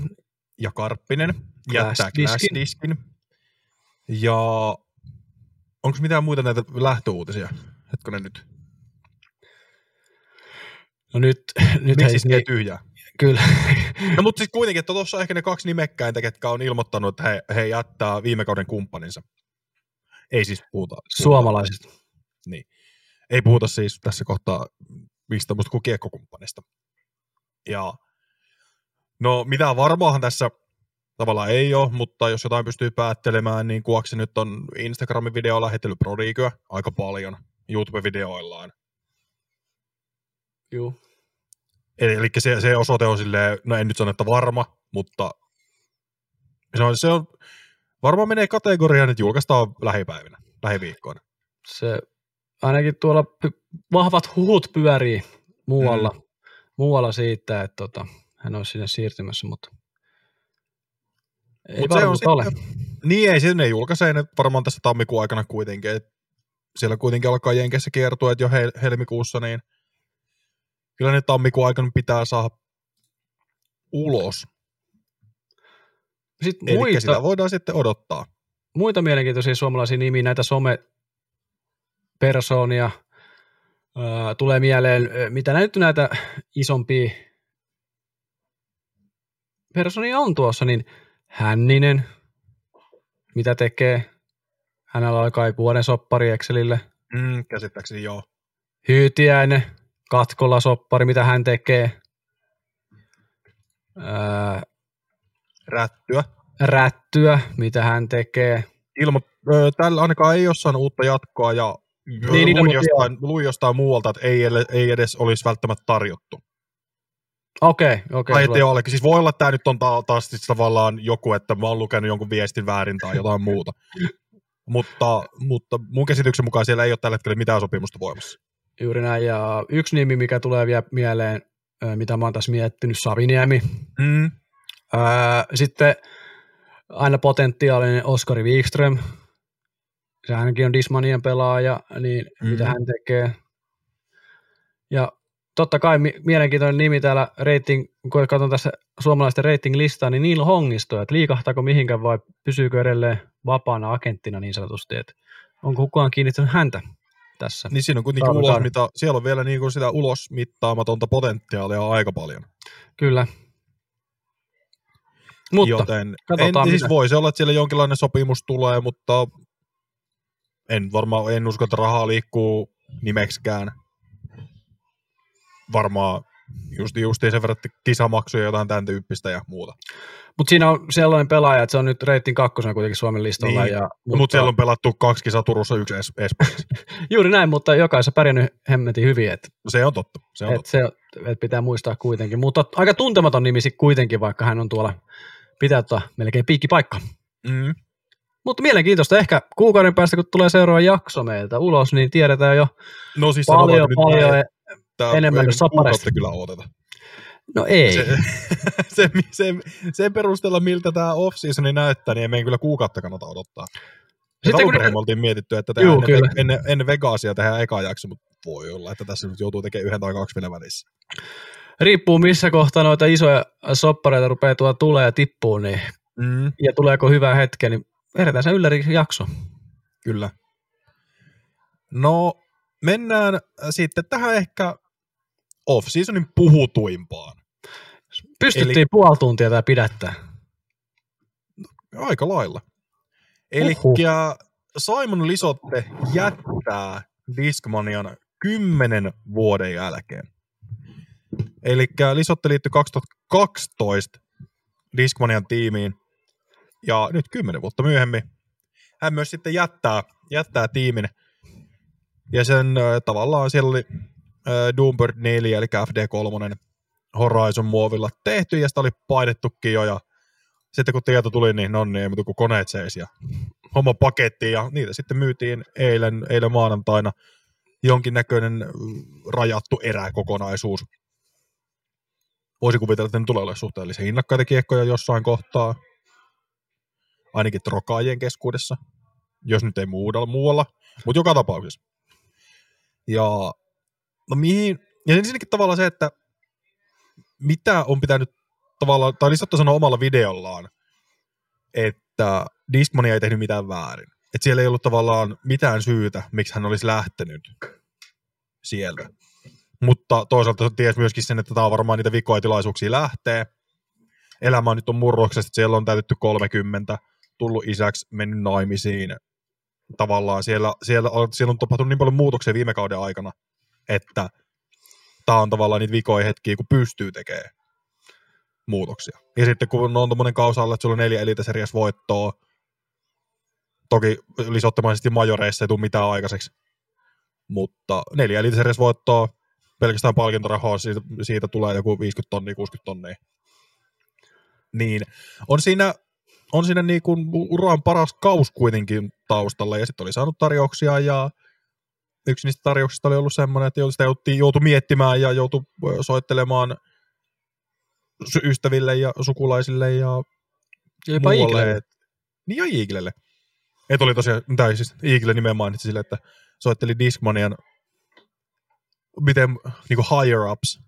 ja Karppinen jättää Glass-diskin. Ja onko mitään muita näitä lähtöuutisia? Hetkonen nyt. no nyt, nyt Miksi siis niin, tyhjää? kyllä, No mutta siis kuitenkin, että tuossa on ehkä ne kaksi nimekkäintä, ketkä on ilmoittanut, että he, he jättää viime kauden kumppaninsa. Ei siis puhuta. puhuta suomalaiset. Niin. Ei puhuta siis tässä kohtaa mistä muusta kuin kiekkokumppanista. Ja no mitään varmaahan tässä tavallaan ei ole, mutta jos jotain pystyy päättelemään, niin kuaksi nyt on Instagramin video lähetellyt prodiikyä aika paljon YouTube-videoillaan. Juu. Eli, eli se, se osoite on silleen, no en nyt sano, että varma, mutta se on, se on varmaan menee kategoriaan, että julkaistaan lähipäivinä, lähiviikkoina. Se ainakin tuolla vahvat huhut pyörii muualla, mm. muualla siitä, että tota, hän olisi sinne siirtymässä, mutta ei Mut varmuutta ole. sitten- Niin ei, sinne julkaisee ne varmaan tässä tammikuun aikana kuitenkin. Et siellä kuitenkin alkaa Jenkeissä kiertua, että jo hel- helmikuussa, niin kyllä ne tammikuun aikana pitää saada ulos. Sitten Eli muita, sitä voidaan sitten odottaa. muita mielenkiintoisia suomalaisia nimiä, näitä somepersoonia öö, tulee mieleen, mitä näytty näitä isompia persoonia on tuossa, niin Hänninen, mitä tekee, hänellä oli kai vuoden soppari Excelille, Mm, käsittääkseni joo. Hyytiäinen, katkolla soppari, mitä hän tekee, öö, Rättyä. rättyä, mitä hän tekee, Ilmo, ö, tällä ainakaan ei ole saanut uutta jatkoa ja Niin, niin, niin, luin, mutta jostain, luin jostain muualta, että ei, ei edes olisi välttämättä tarjottu. Okei, okei. Tai sulla- ettei olekin. Siis voi olla, että tämä nyt on ta- taas siis tavallaan joku, että mä oon lukenut jonkun viestin väärin tai jotain muuta. mutta, mutta mun käsityksen mukaan siellä ei ole tällä hetkellä mitään sopimusta voimassa. Juuri näin. Ja yksi nimi, mikä tulee vielä mieleen, mitä mä oon tässä miettinyt, Saviniemi. Mm. Öö, sitten aina potentiaalinen Oskari Wikström. Se hänkin on Dismanien pelaaja, niin mm. mitä hän tekee. Ja totta kai mi- mielenkiintoinen nimi täällä rating, kun katson tässä suomalaisten rating-listaa, niin Neil Hongisto, että liikahtaako mihinkään vai pysyykö edelleen vapaana agenttina niin sanotusti, että onko kukaan kiinnittänyt häntä tässä. Niin siinä on kuitenkin Saadaan ulos, mitä, siellä on vielä niin kuin sitä ulosmittaamatonta potentiaalia aika paljon. Kyllä. Mutta Joten en, siis voi se olla, että siellä jonkinlainen sopimus tulee, mutta en varmaan, en usko, että rahaa liikkuu nimeksikään. Varmaan just, justiin sen verran, että kisamaksuja ja jotain tämän tyyppistä ja muuta. Mut siinä on sellainen pelaaja, että se on nyt reitin kakkosena kuitenkin Suomen listalla. Niin, ja, Mutta Mut siellä on pelattu kaksi kisaa Turussa, yksi es- Espanjassa. Juuri näin, mutta jokaisessa pärjännyt hemmetin hyvin, No se on totta. Se on et totta. se, et pitää muistaa kuitenkin. Mutta aika tuntematon nimi sit kuitenkin, vaikka hän on tuolla, pitää ottaa melkein piikkipaikka. Mm. Mutta mielenkiintoista. Ehkä kuukauden päästä, kun tulee seuraava jakso meiltä ulos, niin tiedetään jo No siis paljon, nyt paljon näin, että enemmän kuin nyt kuukautta kyllä odoteta. No ei. Se, se, se, sen perusteella, miltä tämä off-seasoni näyttää, niin ei meidän kyllä kuukautta kannata odottaa. Sitten kun me oltiin mietitty, että Juu, tehdään ennen, kyllä. ennen, ennen Vegasia tehdään eka jakso, mutta voi olla, että tässä nyt joutuu tekemään yhden tai kaksi vielä välissä. Riippuu missä kohtaa noita isoja soppareita rupeaa tuolla tulee ja tippuu, niin, Mm, ja tuleeko hyvä hetke, niin vedetään se ylläri jakso. kyllä. No, mennään sitten tähän ehkä off-seasonin puhutuimpaan. Pystyttiin Eli- puoli tuntia tämä pidättää. Aika lailla. Eli Huhhuh. Simon Lisotte jättää Discmanian kymmenen vuoden jälkeen. Eli Lisotte liittyi 2012 Discmanian tiimiin ja nyt kymmenen vuotta myöhemmin hän myös sitten jättää, jättää tiimin. Ja sen äh, tavallaan siellä oli äh, Doombird 4 eli FD3 Horizon muovilla tehty ja sitä oli painettukin jo ja sitten kun tieto tuli, niin no niin, ei muuta kuin koneet seis ja homma pakettiin ja niitä sitten myytiin eilen, eilen maanantaina jonkinnäköinen rajattu eräkokonaisuus. Voisi kuvitella, että ne tulee olemaan suhteellisen hinnakkaita kiekkoja jossain kohtaa, ainakin trokaajien keskuudessa, jos nyt ei muualla, muualla mutta joka tapauksessa. Ja no mihin, ja ensinnäkin tavallaan se, että mitä on pitänyt tavallaan, tai Lisotta sanoi omalla videollaan, että Discmania ei tehnyt mitään väärin. Että siellä ei ollut tavallaan mitään syytä, miksi hän olisi lähtenyt sieltä. Mutta toisaalta ties myöskin sen, että tämä on varmaan niitä vikoja tilaisuuksia lähtee. Elämä nyt on murroksesta, siellä on täytetty 30, tullut isäksi, mennyt naimisiin. Tavallaan siellä, siellä, on- siellä on tapahtunut niin paljon muutoksia viime kauden aikana, että tämä on tavallaan niitä vikoja hetkiä, kun pystyy tekemään muutoksia. Ja sitten kun on tuommoinen kausa alla, että sulla on neljä Elite Series voittoa, toki lisottamaisesti majoreissa ei tule mitään aikaiseksi, mutta neljä Elite Series voittoa, pelkästään palkintorahaa, siitä, siitä tulee joku 50 tonnia, 60 tonnia. Niin on siinä, on siinä niin kuin uran paras kaus kuitenkin taustalla, ja sitten oli saanut tarjouksia, ja yksi niistä tarjouksista oli ollut semmoinen, että sitä joutui, joutui miettimään ja joutui soittelemaan ystäville ja sukulaisille ja Ja jopa muualle. Et- Niin ja Eaglelle. Et oli tosiaan, tai siis Eagle nimeen mainitsi sille, että soitteli Discmanian miten niin kuin higher ups,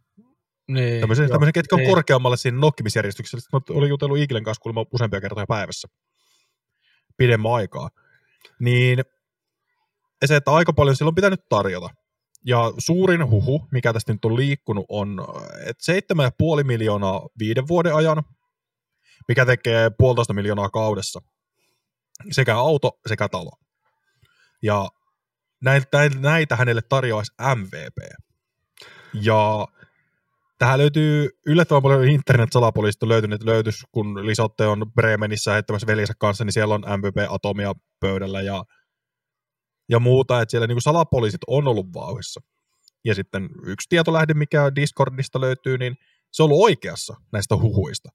Niin, tämmöisen, joo. tämmöisen ketkä on Niin. korkeammalle siinä nokkimisjärjestyksessä. Mä olin jutellut Eaglen kanssa kuulemma useampia kertoja päivässä pidemmän aikaa. Niin ja se, että aika paljon silloin on pitänyt tarjota. Ja suurin huhu, mikä tästä nyt on liikkunut, on, että 7,5 miljoonaa viiden vuoden ajan, mikä tekee puolitoista miljoonaa kaudessa. Sekä auto, sekä talo. Ja näitä, näitä hänelle tarjoaisi MVP. Ja tähän löytyy yllättävän paljon internet-salapoliisista löytynyt, löytys, kun Lisotte on Bremenissä heittämässä veljensä kanssa, niin siellä on MVP-atomia pöydällä ja, ja muuta, että siellä niinku salapoliisit on ollut vauhissa. Ja sitten yksi tietolähde, mikä Discordista löytyy, niin se on ollut oikeassa näistä huhuista.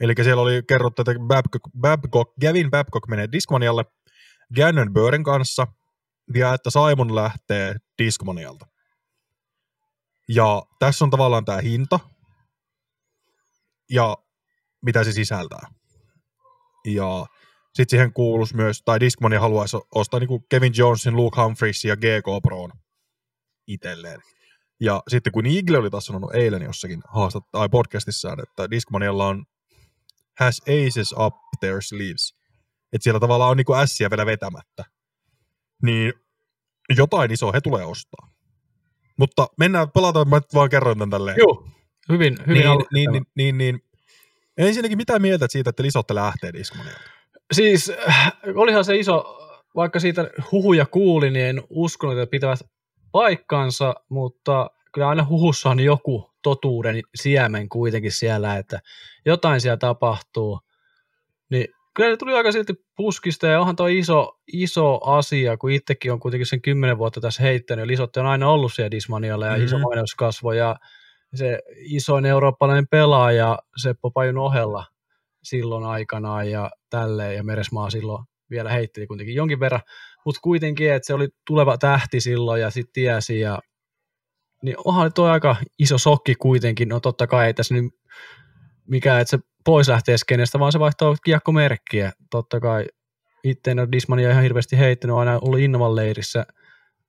Eli siellä oli kerrottu, että Babcock, Babcock, Gavin Babcock menee Discmanialle Gannon Burren kanssa, ja että Simon lähtee Discmanialta. Ja tässä on tavallaan tämä hinta ja mitä se sisältää. Ja sitten siihen kuuluisi myös, tai Discmania haluaisi ostaa niin Kevin Jonesin, Luke Humphries ja GK Proon itselleen. Ja sitten kun Eagle oli taas sanonut eilen jossakin tai podcastissaan, että Discmanialla on has aces up their sleeves. Että siellä tavallaan on niinku ässiä vielä vetämättä. Niin jotain isoa he tulee ostaa. Mutta mennään, palataan, mä nyt vaan kerroin tämän tälleen. Joo, hyvin, hyvin niin, niin, niin, niin, niin, Ensinnäkin mitä mieltä siitä, että Lisotte lähtee Discmanialta? Siis äh, olihan se iso, vaikka siitä huhuja kuuli, niin en uskonut, että pitävät paikkansa, mutta kyllä aina huhussa on joku totuuden siemen kuitenkin siellä, että jotain siellä tapahtuu. Kyllä se tuli aika silti puskista ja onhan toi iso, iso asia, kun itsekin on kuitenkin sen kymmenen vuotta tässä heittänyt. Lisotte on aina ollut siellä Dismanialla ja Mhm. iso mainoskasvo ja se isoin eurooppalainen pelaaja Seppo Pajun ohella silloin aikanaan ja tälleen, ja Meresmaa silloin vielä heitteli kuitenkin jonkin verran, mutta kuitenkin, että se oli tuleva tähti silloin ja sitten tiesi ja niin onhan tuo aika iso sokki kuitenkin, no totta kai ei tässä nyt mikä, että se pois lähtee skenestä, vaan se vaihtaa kiekkomerkkiä. Totta kai itse en ole Dismania ihan hirveästi heittänyt, on aina ollut Innovan leirissä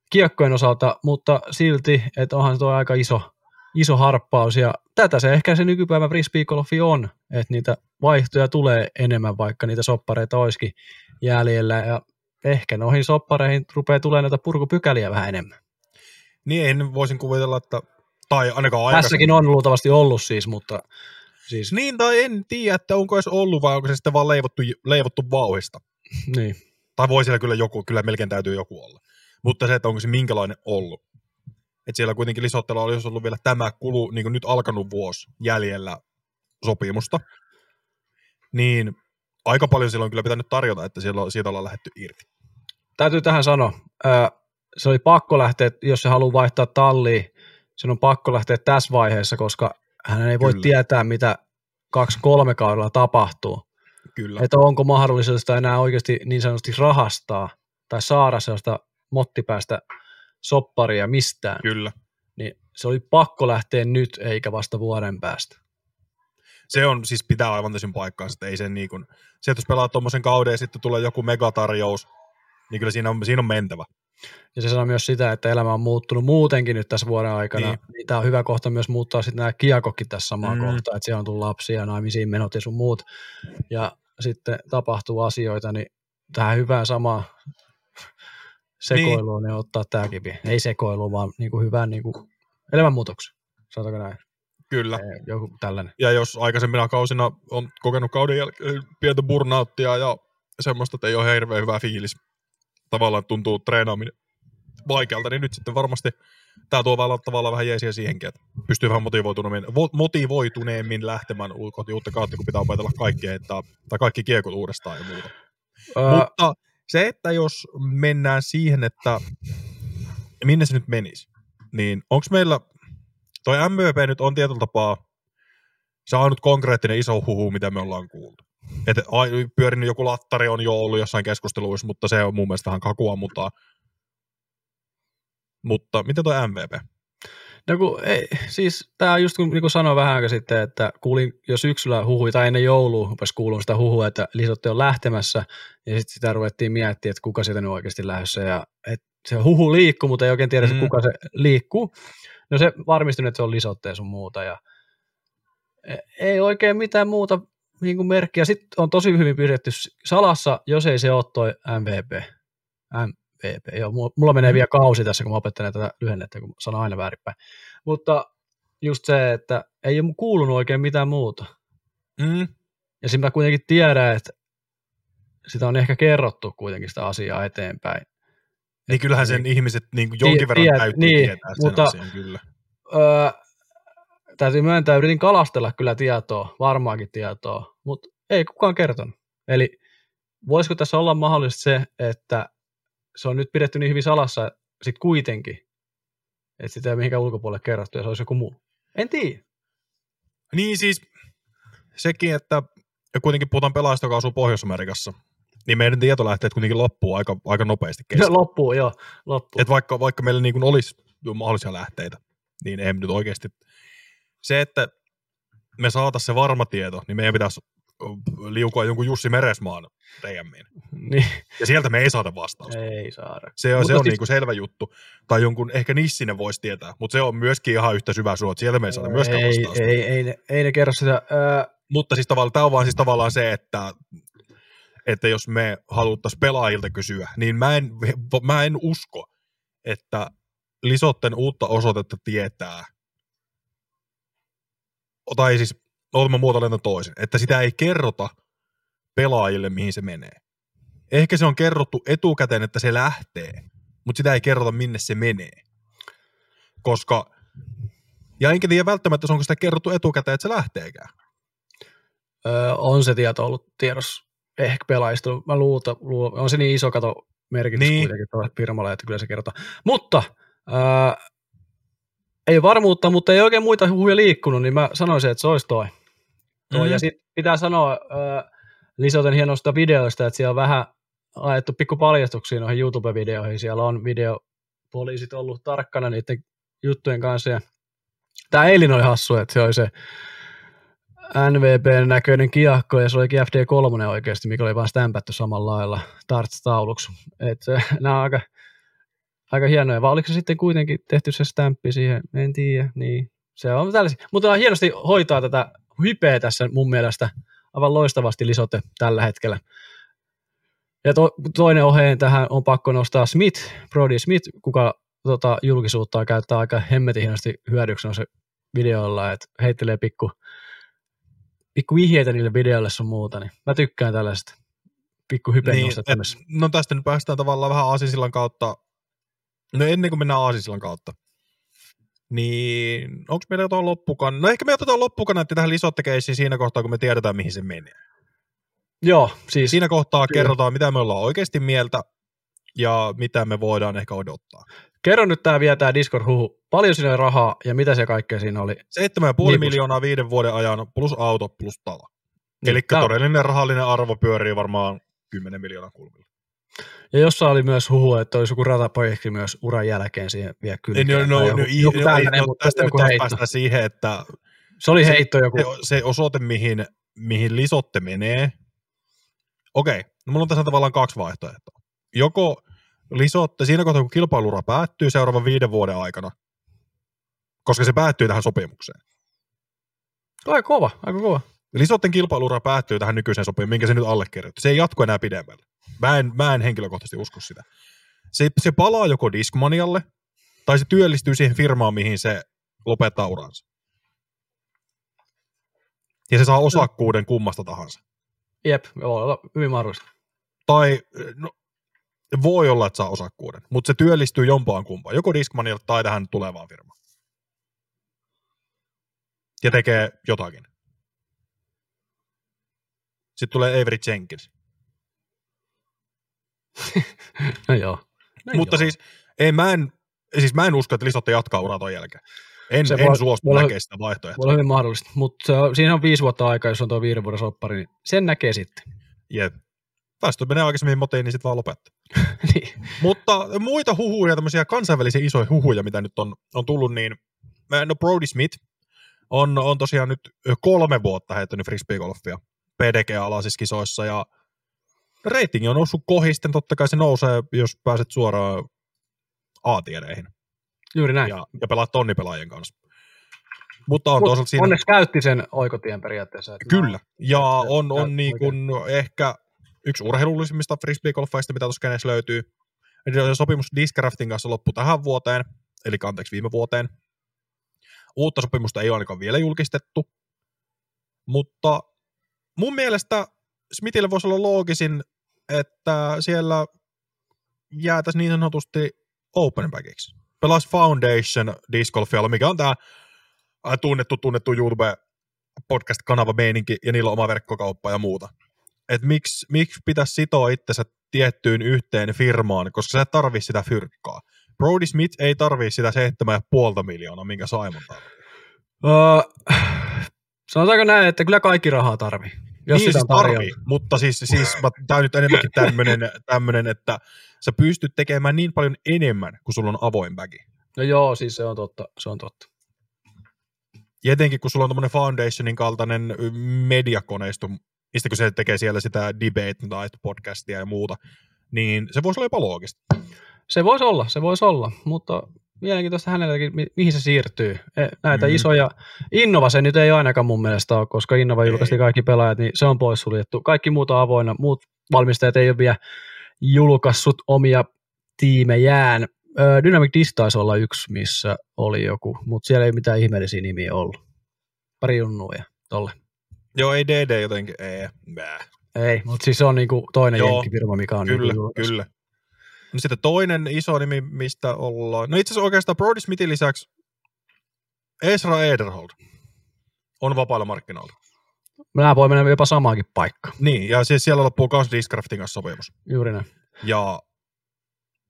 kiekkojen osalta, mutta silti, että onhan se tuo aika iso, iso harppaus, ja tätä se ehkä se nykypäivän frisbeegolfi on, että niitä vaihtoja tulee enemmän, vaikka niitä soppareita olisikin jäljellä, ja ehkä noihin soppareihin rupeaa tulemaan näitä purkupykäliä vähän enemmän. Niin, en voisin kuvitella, että, tai ainakaan aikaisemmin. Tässäkin on luultavasti ollut siis, mutta siis, Niin, tai en tiedä, että onko edes ollut, vai onko se sitten vaan leivottu, leivottu vauhista. niin. Tai voi siellä kyllä joku, kyllä melkein täytyy joku olla. Mutta se, että onko se minkälainen ollut. Että siellä kuitenkin lisottelu olisi ollut vielä tämä kulu, niin kuin nyt alkanut vuosi jäljellä sopimusta. Niin aika paljon silloin kyllä pitänyt tarjota, että siellä, siitä ollaan lähetty irti. täytyy tähän sanoa, se oli pakko lähteä, jos se haluaa vaihtaa talliin, sen on pakko lähteä tässä vaiheessa, koska hän ei voi Kyllä. tietää, mitä kaksi-kolme kaudella tapahtuu. Kyllä. Että onko mahdollista enää oikeasti niin sanotusti rahastaa tai saada sellaista mottipäästä sopparia mistään. Kyllä. Niin se oli pakko lähteä nyt eikä vasta vuoden päästä. Se on, siis pitää aivan täysin paikkaansa, että ei sen niin kuin, se, että jos pelaa tuommoisen kauden ja sitten tulee joku megatarjous, niin kyllä siinä on, siinä on mentävä. Ja se sanoo myös sitä, että elämä on muuttunut muutenkin nyt tässä vuoden aikana. Niin. Niin. Tämä on hyvä kohta myös muuttaa sitten nämä kiekokki tässä samaan Mm. kohtaan, että siellä on tullut lapsia, naimisiin menot ja sun muut. Ja sitten tapahtuu asioita, niin tähän hyvään samaan sekoiluun niin. ottaa tämäkin. Ei sekoilu, vaan niin kuin hyvään niin kuin elämänmuutoksen. Sanotaanko näin? Kyllä. Joku tällainen. Ja jos aikaisemmina kausina on kokenut kauden jäl- pientä burnouttia ja semmoista, että ei ole hirveän hyvä fiilis, tavallaan tuntuu treenaaminen vaikealta, niin nyt sitten varmasti tämä tuo vaan tavallaan vähän jeesiä siihenkin, että pystyy vähän motivoituneemmin, vo- motivoituneemmin lähtemään ulkoa uutta kautta, kun pitää opetella kaikkea, että, tai kaikki kiekot uudestaan ja muuta. Öö, Mutta se, että jos mennään siihen, että minne se nyt menisi, niin onko meillä, toi MVP nyt on tietyllä tapaa se on ainut konkreettinen iso huhu, mitä me ollaan kuultu. Että ai- pyörinyt joku lattari on jo ollut jossain keskusteluissa, mutta se on mun mielestä vähän kakua, mutta, mutta miten toi MVP? No kun, ei, siis tämä just kun niin sanoin vähän aika sitten, että kuulin jo syksyllä huhui, tai ennen joulua rupesi kuulua sitä huhua, että Lisotte on lähtemässä, ja sitten sitä ruvettiin miettimään, että kuka sieltä nyt oikeasti lähdössä, ja et se huhu liikkuu, mutta ei oikein tiedä, Mm. mm. kuka se liikkuu. No se varmistui, että se on Lisotte ja sun muuta, ja e- ei oikein mitään muuta niin kuin merkkiä. Sitten on tosi hyvin pidetty salassa, jos ei se ole toi MVP. MVP, joo, mulla- menee vielä kausi tässä, kun mä opettelen tätä lyhennettä, kun sanon aina väärinpäin. Mutta just se, että ei ole kuulunut oikein mitään muuta. Mm. Ja sitten mä kuitenkin tiedän, että sitä on ehkä kerrottu kuitenkin sitä asiaa eteenpäin. Niin kyllähän sen ihmiset niin kuin Tie- jonkin verran tiet- täytyy niin, tietää sen mutta- asian, kyllä. Öö, täytyy myöntää, yritin kalastella kyllä tietoa, varmaankin tietoa, mutta ei kukaan kertonut. Eli voisiko tässä olla mahdollista se, että se on nyt pidetty niin hyvin salassa sitten kuitenkin, että sitä ei mihinkään ulkopuolelle kerrottu ja se olisi joku muu. En tiedä. Niin siis sekin, että ja kuitenkin puhutaan pelaajista, joka asuu Pohjois-Amerikassa, niin meidän tietolähteet kuitenkin loppuu aika, aika nopeasti kesken. loppuu, joo, loppuu. Et vaikka, vaikka meillä niin kuin olisi mahdollisia lähteitä, niin ei nyt oikeasti. Se, että me saataisiin se varma tieto, niin meidän pitäisi liukua jonkun Jussi Meresmaan DMiin. Niin, Ja sieltä me ei saada vastausta. ei saada. Se on, Mutta se on siis- niin kuin selvä juttu. Tai jonkun, ehkä Nissinen voisi tietää, mutta se on myöskin ihan yhtä syvä suo, että sieltä me ei saada myöskään ei, vastausta. ei, ei, ne, ei ne kerro sitä. Öö, Mutta siis tavallaan, tämä on vaan siis tavallaan se, että, että jos me haluttaisiin pelaajilta kysyä, niin mä en, mä en usko, että Lisotten uutta osoitetta tietää, tai siis, oota mä muotoilen toisen, että sitä ei kerrota pelaajille, mihin se menee. Ehkä se on kerrottu etukäteen, että se lähtee, mutta sitä ei kerrota, minne se menee. Koska, ja enkä tiedä välttämättä, onko sitä kerrottu etukäteen, että se lähteekään. öö, on se tieto ollut tiedossa ehkä pelaajista. Mä luulen, luulen, on se niin iso kato merkitys Niin. niin. kuitenkin tuolle firmalle, että kyllä se kertoo. Mutta öö, ei varmuutta, mutta ei oikein muita huhuja liikkunut, niin mä sanoisin, että se olisi toi. toi. Mhm. Ja sitten pitää sanoa öö, Lisoten hienosta videoista, että siellä on vähän ajettu pikku paljastuksia noihin YouTube-videoihin. Siellä on videopoliisit ollut tarkkana niiden juttujen kanssa. Ja tämä eilen oli hassu, että se oli se NVP-näköinen kiekko ja se olikin FD3 oikeasti, mikä oli vaan stämpätty samalla lailla tarts-tauluksi. Et, nämä on aika, aika hienoja, vai oliko se sitten kuitenkin tehty se stämppi siihen, en tiedä, niin. Se on tällaisia. Mutta on hienosti hoitaa tätä hypeä tässä mun mielestä. Aivan loistavasti lisote tällä hetkellä. Ja to, toinen oheen tähän on pakko nostaa Smith, Brody Smith, kuka tota, julkisuuttaa käyttää aika hemmetin hienosti hyödyksi se videoilla, että heittelee pikku, pikku vihjeitä niille videoille sun muuta, niin mä tykkään tällaista pikku hypen niin, et, No tästä nyt päästään tavallaan vähän Aasisillan kautta, no ennen kuin mennään Aasisillan kautta, niin onko meillä jotain loppukan? No ehkä me otetaan loppukanatti tähän lisottekeissiin siinä kohtaa, kun me tiedetään, mihin se menee. Joo, siis... Siinä kohtaa kyllä. kerrotaan, mitä me ollaan oikeasti mieltä ja mitä me voidaan ehkä odottaa. Kerro nyt tämä vielä tämä Discord-huhu. Paljon siinä oli rahaa ja mitä se kaikkea siinä oli? 7,5 niin, miljoonaa viiden vuoden ajan plus auto plus talo. Niin, Eli todellinen rahallinen arvo pyörii varmaan 10 miljoonaa kulmilla. Ja jossa oli myös huhu, että olisi joku rataprojekti myös uran jälkeen siihen vielä kyllä. No, no, no, no, joku no, tällainen, no, tästä nyt taas päästään siihen, että se oli heitto joku. Se, se osoite, mihin, mihin lisotte menee. Okei, no mulla on tässä tavallaan kaksi vaihtoehtoa. Joko lisotte siinä kohtaa, kun kilpailura päättyy seuraavan viiden vuoden aikana, koska se päättyy tähän sopimukseen. Aika kova, aika kova. Lisotten kilpailura päättyy tähän nykyiseen sopimukseen, minkä se nyt allekirjoitti. Se ei jatku enää pidemmälle. Mä en, mä en henkilökohtaisesti usko sitä. Se, se palaa joko Discmanialle, tai se työllistyy siihen firmaan, mihin se lopettaa uransa. Ja se saa osakkuuden kummasta tahansa. Jep, voi olla hyvin mahdollista. Tai no, voi olla, että saa osakkuuden, mutta se työllistyy jompaan kumpaan, joko Discmanille tai tähän tulevaan firmaan. Ja tekee jotakin. Sitten tulee Avery Jenkins. No joo. No Mutta joo. siis, ei, mä, en, siis mä en usko, että Lisotte jatkaa uraa ton jälkeen. En, se en voi, suostu näkemään sitä vaihtoehtoa. Voi hyvin mahdollista, mutta siinä on viisi vuotta aikaa, jos on tuo viiden vuoden soppari, niin sen näkee sitten. Jep. Päästö menee aikaisemmin motiin, niin sitten vaan lopettaa. niin. Mutta muita huhuja, tämmöisiä kansainvälisiä isoja huhuja, mitä nyt on, on tullut, niin no Brody Smith on, on tosiaan nyt kolme vuotta heittänyt frisbeegolfia PDG-alaisissa kisoissa, ja reitingi on noussut kohisten, totta kai se nousee, jos pääset suoraan A-tiedeihin. Juuri näin. Ja, ja pelaat tonnipelaajien kanssa. Mutta on Mut toisaalta siinä... Onneksi käytti sen oikotien periaatteessa. Että Kyllä, ja on, on niin kuin ehkä yksi urheilullisimmista frisbeegolfaista, mitä tuossa kenessä löytyy. Sopimus Discraftin kanssa loppui tähän vuoteen, eli anteeksi viime vuoteen. Uutta sopimusta ei ole ainakaan vielä julkistettu, mutta mun mielestä Smithille voisi olla loogisin, että siellä jäätäisiin niin sanotusti open backiksi. Pelas Foundation Disc Golfialla, mikä on tämä tunnettu, tunnettu YouTube podcast-kanava meininki, ja niillä on oma verkkokauppa ja muuta. Et miksi, miksi pitäisi sitoa itsensä tiettyyn yhteen firmaan, koska sä tarvii sitä fyrkkaa. Brody Smith ei tarvii sitä 7,5 miljoonaa, minkä Simon tarvii. Uh, sanotaanko näin, että kyllä kaikki rahaa tarvii. Jos niin, sitä siis tarvii, mutta siis, siis tämä on nyt enemmänkin tämmöinen, tämmöinen, että sä pystyt tekemään niin paljon enemmän, kun sulla on avoin bagi. No joo, siis se on totta, se on totta. Ja etenkin, kun sulla on tämmöinen Foundationin kaltainen mediakoneisto, mistä kun se tekee siellä sitä debate night podcastia ja muuta, niin se voisi olla jopa loogista. Se voisi olla, se voisi olla, mutta mielenkiintoista hänelläkin, mihin se siirtyy. E, näitä mm. isoja, Innova se nyt ei ainakaan mun mielestä ole, koska Innova julkaisti kaikki pelaajat, niin se on poissuljettu. Kaikki muut on avoinna, muut valmistajat ei ole vielä julkaissut omia tiimejään. Dynamic Disc taisi olla yksi, missä oli joku, mutta siellä ei mitään ihmeellisiä nimiä ollut. Pari junnua ja tolle. Joo, ei DD jotenkin, ei, bää. Ei, mutta siis se on niinku toinen jenkkifirma, mikä on Kyllä, niinku kyllä. No sitten toinen iso nimi, mistä ollaan. No itse asiassa oikeastaan Brody Smithin lisäksi Ezra Ederhold on vapailla markkinoilla. Nämä voi mennä jopa samaankin paikkaan. Niin, ja siis siellä loppuu myös Discraftin kanssa sopimus. Juuri näin. Ja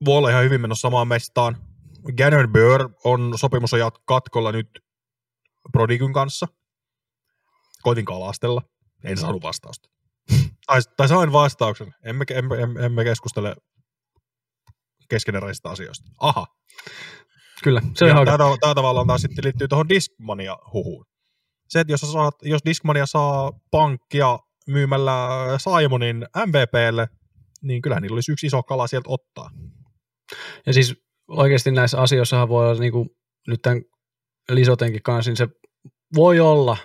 voi olla ihan hyvin menossa samaan mestaan. Gannon Burr on sopimus on katkolla nyt Prodigyn kanssa. Koitin kalastella. En saanut vastausta. Tai, tai sain vastauksen. Emme, emme, emme, emme keskustele keskeneräisistä asioista. Aha. Kyllä, se on tämä, tämä tavallaan taas sitten liittyy tuohon Discmania-huhuun. Se, että jos, saat, jos Discmania saa pankkia myymällä Simonin MVPlle, niin kyllä niillä olisi yksi iso kala sieltä ottaa. Ja siis oikeasti näissä asioissa voi olla niin kuin, nyt tämän Lisotenkin kanssa, niin se voi olla,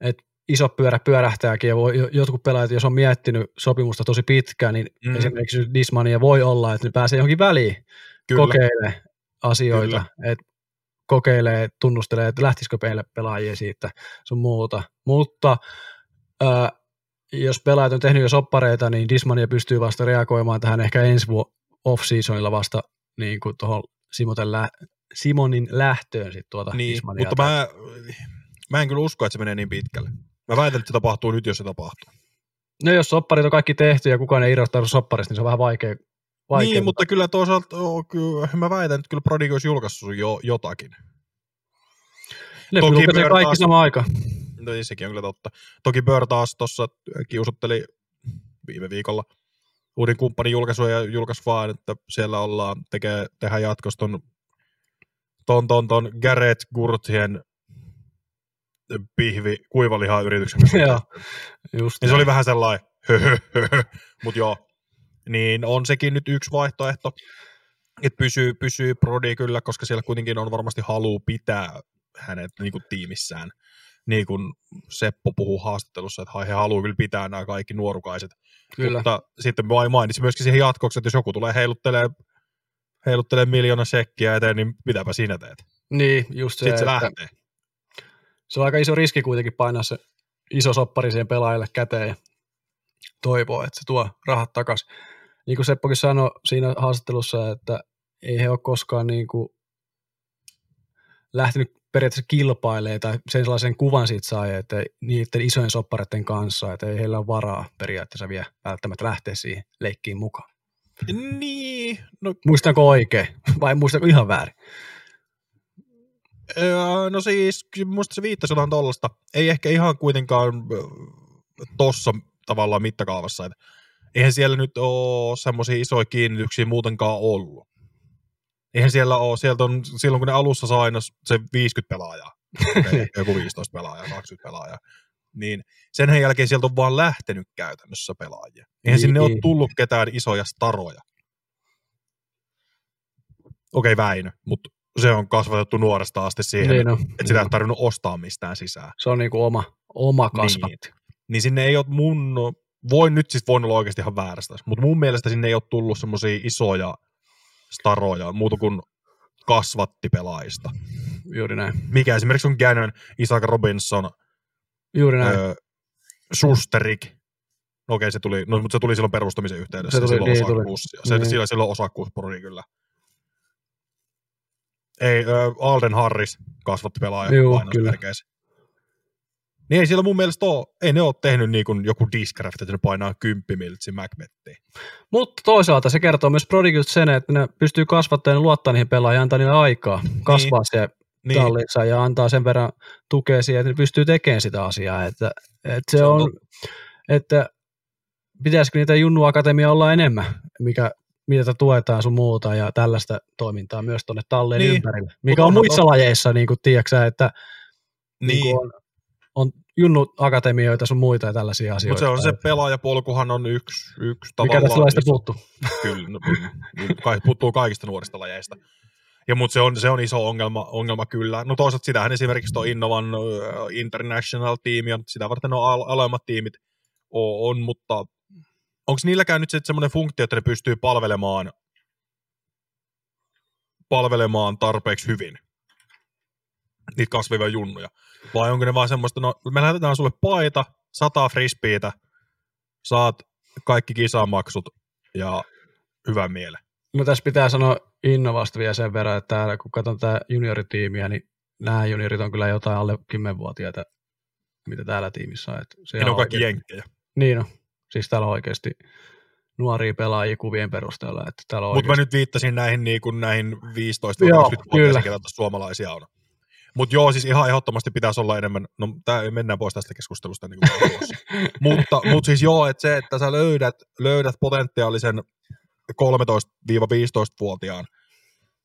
että iso pyörä pyörähtääkin ja voi, jotkut pelaajat, jos on miettinyt sopimusta tosi pitkään, niin mm. esimerkiksi Dismania voi olla, että ne pääsee johonkin väliin Kyllä. kokeilemaan asioita, että kokeilee, tunnustelee, että lähtisikö meille pelaajia siitä sun muuta. Mutta ää, jos pelaajat on tehnyt jo soppareita, niin Dismania pystyy vasta reagoimaan tähän ehkä ensi off-seasonilla vasta niin kuin tuohon Simoten lä- Simonin lähtöön sit tuota niin, Dismania. Mutta mä, mä en kyllä usko, että se menee niin pitkälle. Mä väitän, että se tapahtuu nyt, jos se tapahtuu. No jos sopparit on kaikki tehty ja kukaan ei irrottanut sopparista, niin se on vähän vaikea. vaikea niin, mutta kyllä toisaalta, oh, kyllä, mä väitän, että kyllä Prodigy olisi julkaissut jo jotakin. Ne Toki Bird kaikki taas, sama aika. No niin, sekin on kyllä totta. Toki Bird taas tuossa kiusotteli viime viikolla uuden kumppanin julkaisu ja julkaisi vaan, että siellä ollaan, tekee, tehdä jatkossa ton, ton, ton, ton Garrett Gurtien pihvi kuivalihayrityksen Joo, just niin se oli vähän sellainen, mutta joo, niin on sekin nyt yksi vaihtoehto, että pysyy, pysyy Brody kyllä, koska siellä kuitenkin on varmasti halu pitää hänet niin kuin tiimissään. Niin kuin Seppo puhuu haastattelussa, että he haluaa kyllä pitää nämä kaikki nuorukaiset. Kyllä. Mutta sitten mainitsin myöskin siihen jatkoksi, että jos joku tulee heiluttelee, heiluttelee miljoona sekkiä eteen, niin mitäpä sinä teet? Niin, just se. Sitten se lähtee. Se on aika iso riski kuitenkin painaa se iso soppari siihen pelaajille käteen ja toivoo, että se tuo rahat takaisin. Niin kuin Seppokin sanoi siinä haastattelussa, että ei he ole koskaan niin kuin lähtenyt periaatteessa kilpailee tai sen sellaisen kuvan siitä saa, että niiden isojen soppareiden kanssa, että ei heillä ole varaa periaatteessa vielä välttämättä lähteä siihen leikkiin mukaan. Niin. No, Muistanko oikein vai muistanko ihan väärin? No siis, muista se viittasi jotain tollasta. Ei ehkä ihan kuitenkaan tossa tavallaan mittakaavassa. Että eihän siellä nyt ole semmoisia isoja kiinnityksiä muutenkaan ollut. Eihän siellä ole, sieltä on, silloin kun ne alussa sai aina se 50 pelaajaa, okay, joku 15 pelaajaa, 20 pelaajaa, niin sen jälkeen sieltä on vaan lähtenyt käytännössä pelaajia. Eihän niin, sinne niin. ole tullut ketään isoja staroja. Okei, okay, Väinö, mutta se on kasvatettu nuoresta asti siihen, niin no, että sitä ei tarvinnut ostaa mistään sisään. Se on niinku oma, oma kasvatti. Niin, niin sinne ei ole mun, voin nyt siis voin olla oikeasti ihan väärästä, mutta mun mielestä sinne ei ole tullut semmoisia isoja staroja, muuta kuin kasvattipelaajista. Juuri näin. Mikä esimerkiksi on Gannon, Isaac Robinson, Juuri näin. Öö, Susterik, No okei, se tuli, no, mutta se tuli silloin perustamisen yhteydessä. Se tuli, silloin niin, osakkuus, tuli. Se, niin. silloin osakkuuspori kyllä. Ei, äh, Alden Harris kasvatti pelaaja Joo, kyllä. Niin ei siellä mun mielestä ole, ei ne ole tehnyt niin kuin joku Discraft, että ne painaa kymppimiltsi Macbettiin. Mutta toisaalta se kertoo myös Prodigyt sen, että ne pystyy kasvattamaan ja luottaa niihin pelaajia antaa niille aikaa kasvaa niin. se niin. tallissa ja antaa sen verran tukea siihen, että ne pystyy tekemään sitä asiaa. Että, että se, se on, on että pitäisikö niitä Junnu Akatemia olla enemmän, mikä mitä tuetaan sun muuta ja tällaista toimintaa myös tuonne talleen niin. ympärille. Mikä on muissa lajeissa, niin kuin tiedätkö että niin. Niin on, on junnu akatemioita sun muita ja tällaisia asioita. Mutta se on se pelaajapolkuhan on yksi, yksi tavallaan. Mikä tästä lajista puuttuu? Kyllä, no, kai, puuttuu kaikista nuorista lajeista. Ja mutta se on, se on iso ongelma, ongelma kyllä. No toisaalta sitähän esimerkiksi tuo Innovan uh, International tiimi on, sitä varten on al- alemmat tiimit on mutta onko niilläkään nyt semmoinen funktio, että ne pystyy palvelemaan, palvelemaan tarpeeksi hyvin niitä kasvivia junnuja? Vai onko ne vaan semmoista, no me lähetetään sulle paita, sata frisbeitä, saat kaikki kisamaksut ja hyvän mielen. No tässä pitää sanoa Innovasta vielä sen verran, että täällä, kun katson tätä junioritiimiä, niin nämä juniorit on kyllä jotain alle 10-vuotiaita, mitä täällä tiimissä on. Että se on, on kaikki oikein... jenkkejä. Niin on. Siis täällä on oikeasti nuoria pelaajia kuvien perusteella. Että täällä Mutta oikeasti... mä nyt viittasin näihin, niin kuin näihin 15-20-vuotiaisiin, ketä suomalaisia on. Mutta joo, siis ihan ehdottomasti pitäisi olla enemmän, no tää, mennään pois tästä keskustelusta niin kuin mutta, mutta siis joo, että se, että sä löydät, löydät potentiaalisen 13-15-vuotiaan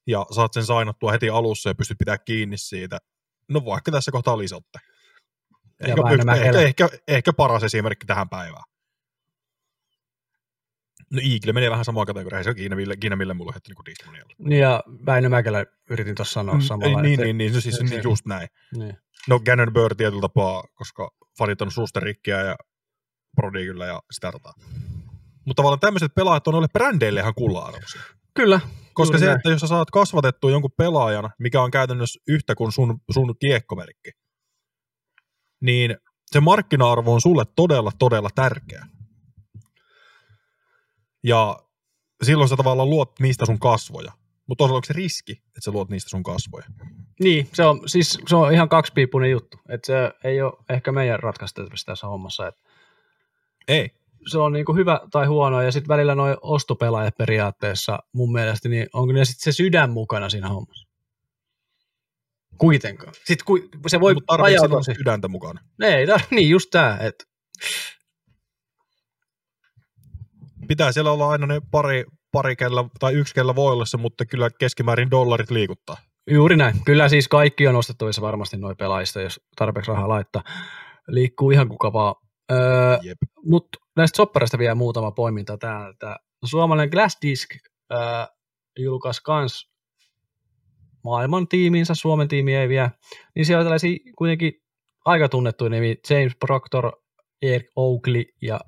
ja saat sen sainattua heti alussa ja pystyt pitämään kiinni siitä, no vaikka tässä kohtaa lisotte. Ehkä, ehkä, ehkä, ehkä, paras esimerkki tähän päivään. No Eagle menee vähän samaan kategoriaan, se on Kiina, Ville, Kiina Ville mulle heti niin kuin. Niin ja Väinö Mäkelä yritin tuossa sanoa samalla. niin, niin, niin, no siis se- niin, just näin. niin. No Gannon Bird tietyllä tapaa, koska fanit on Susterikkiä ja Brody kyllä ja sitä rataa. Mutta tavallaan tämmöiset pelaajat on noille brändeille ihan kulla-arvoisia. Kyllä. Koska se, näin. että jos sä saat kasvatettua jonkun pelaajan, mikä on käytännössä yhtä kuin sun, sun kiekkomerkki, niin se markkina-arvo on sulle todella, todella tärkeä. Ja silloin sä tavallaan luot niistä sun kasvoja. Mutta toisaalta onko se riski, että sä luot niistä sun kasvoja? Niin, se on, siis, se on ihan kaksipiipunen juttu. Että se ei ole ehkä meidän ratkaistavissa tässä hommassa. Et Ei. se on niinku hyvä tai huono, ja sitten välillä noin ostopelaajat periaatteessa mun mielestä, niin onko ne sitten se sydän mukana siinä hommassa? Kuitenkaan. Sitten ku, se voi Mutta ajautua sydäntä mukana? Ei, tar- niin just tämä, että Pitää siellä olla aina ne pari, pari kellä, tai yksi kellä voi olla se, mutta kyllä keskimäärin dollarit liikuttaa. juuri näin. Kyllä siis kaikki on ostettavissa varmasti noin pelaajista, jos tarpeeksi rahaa laittaa. Liikkuu ihan kuka vaan. Öö, Jep. Mutta näistä soppareista vielä muutama poiminta täältä. Suomalainen Glassdisk öö, julkaisi kans maailman tiiminsä, Suomen tiimi ei vielä, niin siellä on tällaisia kuitenkin aika tunnettuja nimi, James Proctor, Eric Oakley ja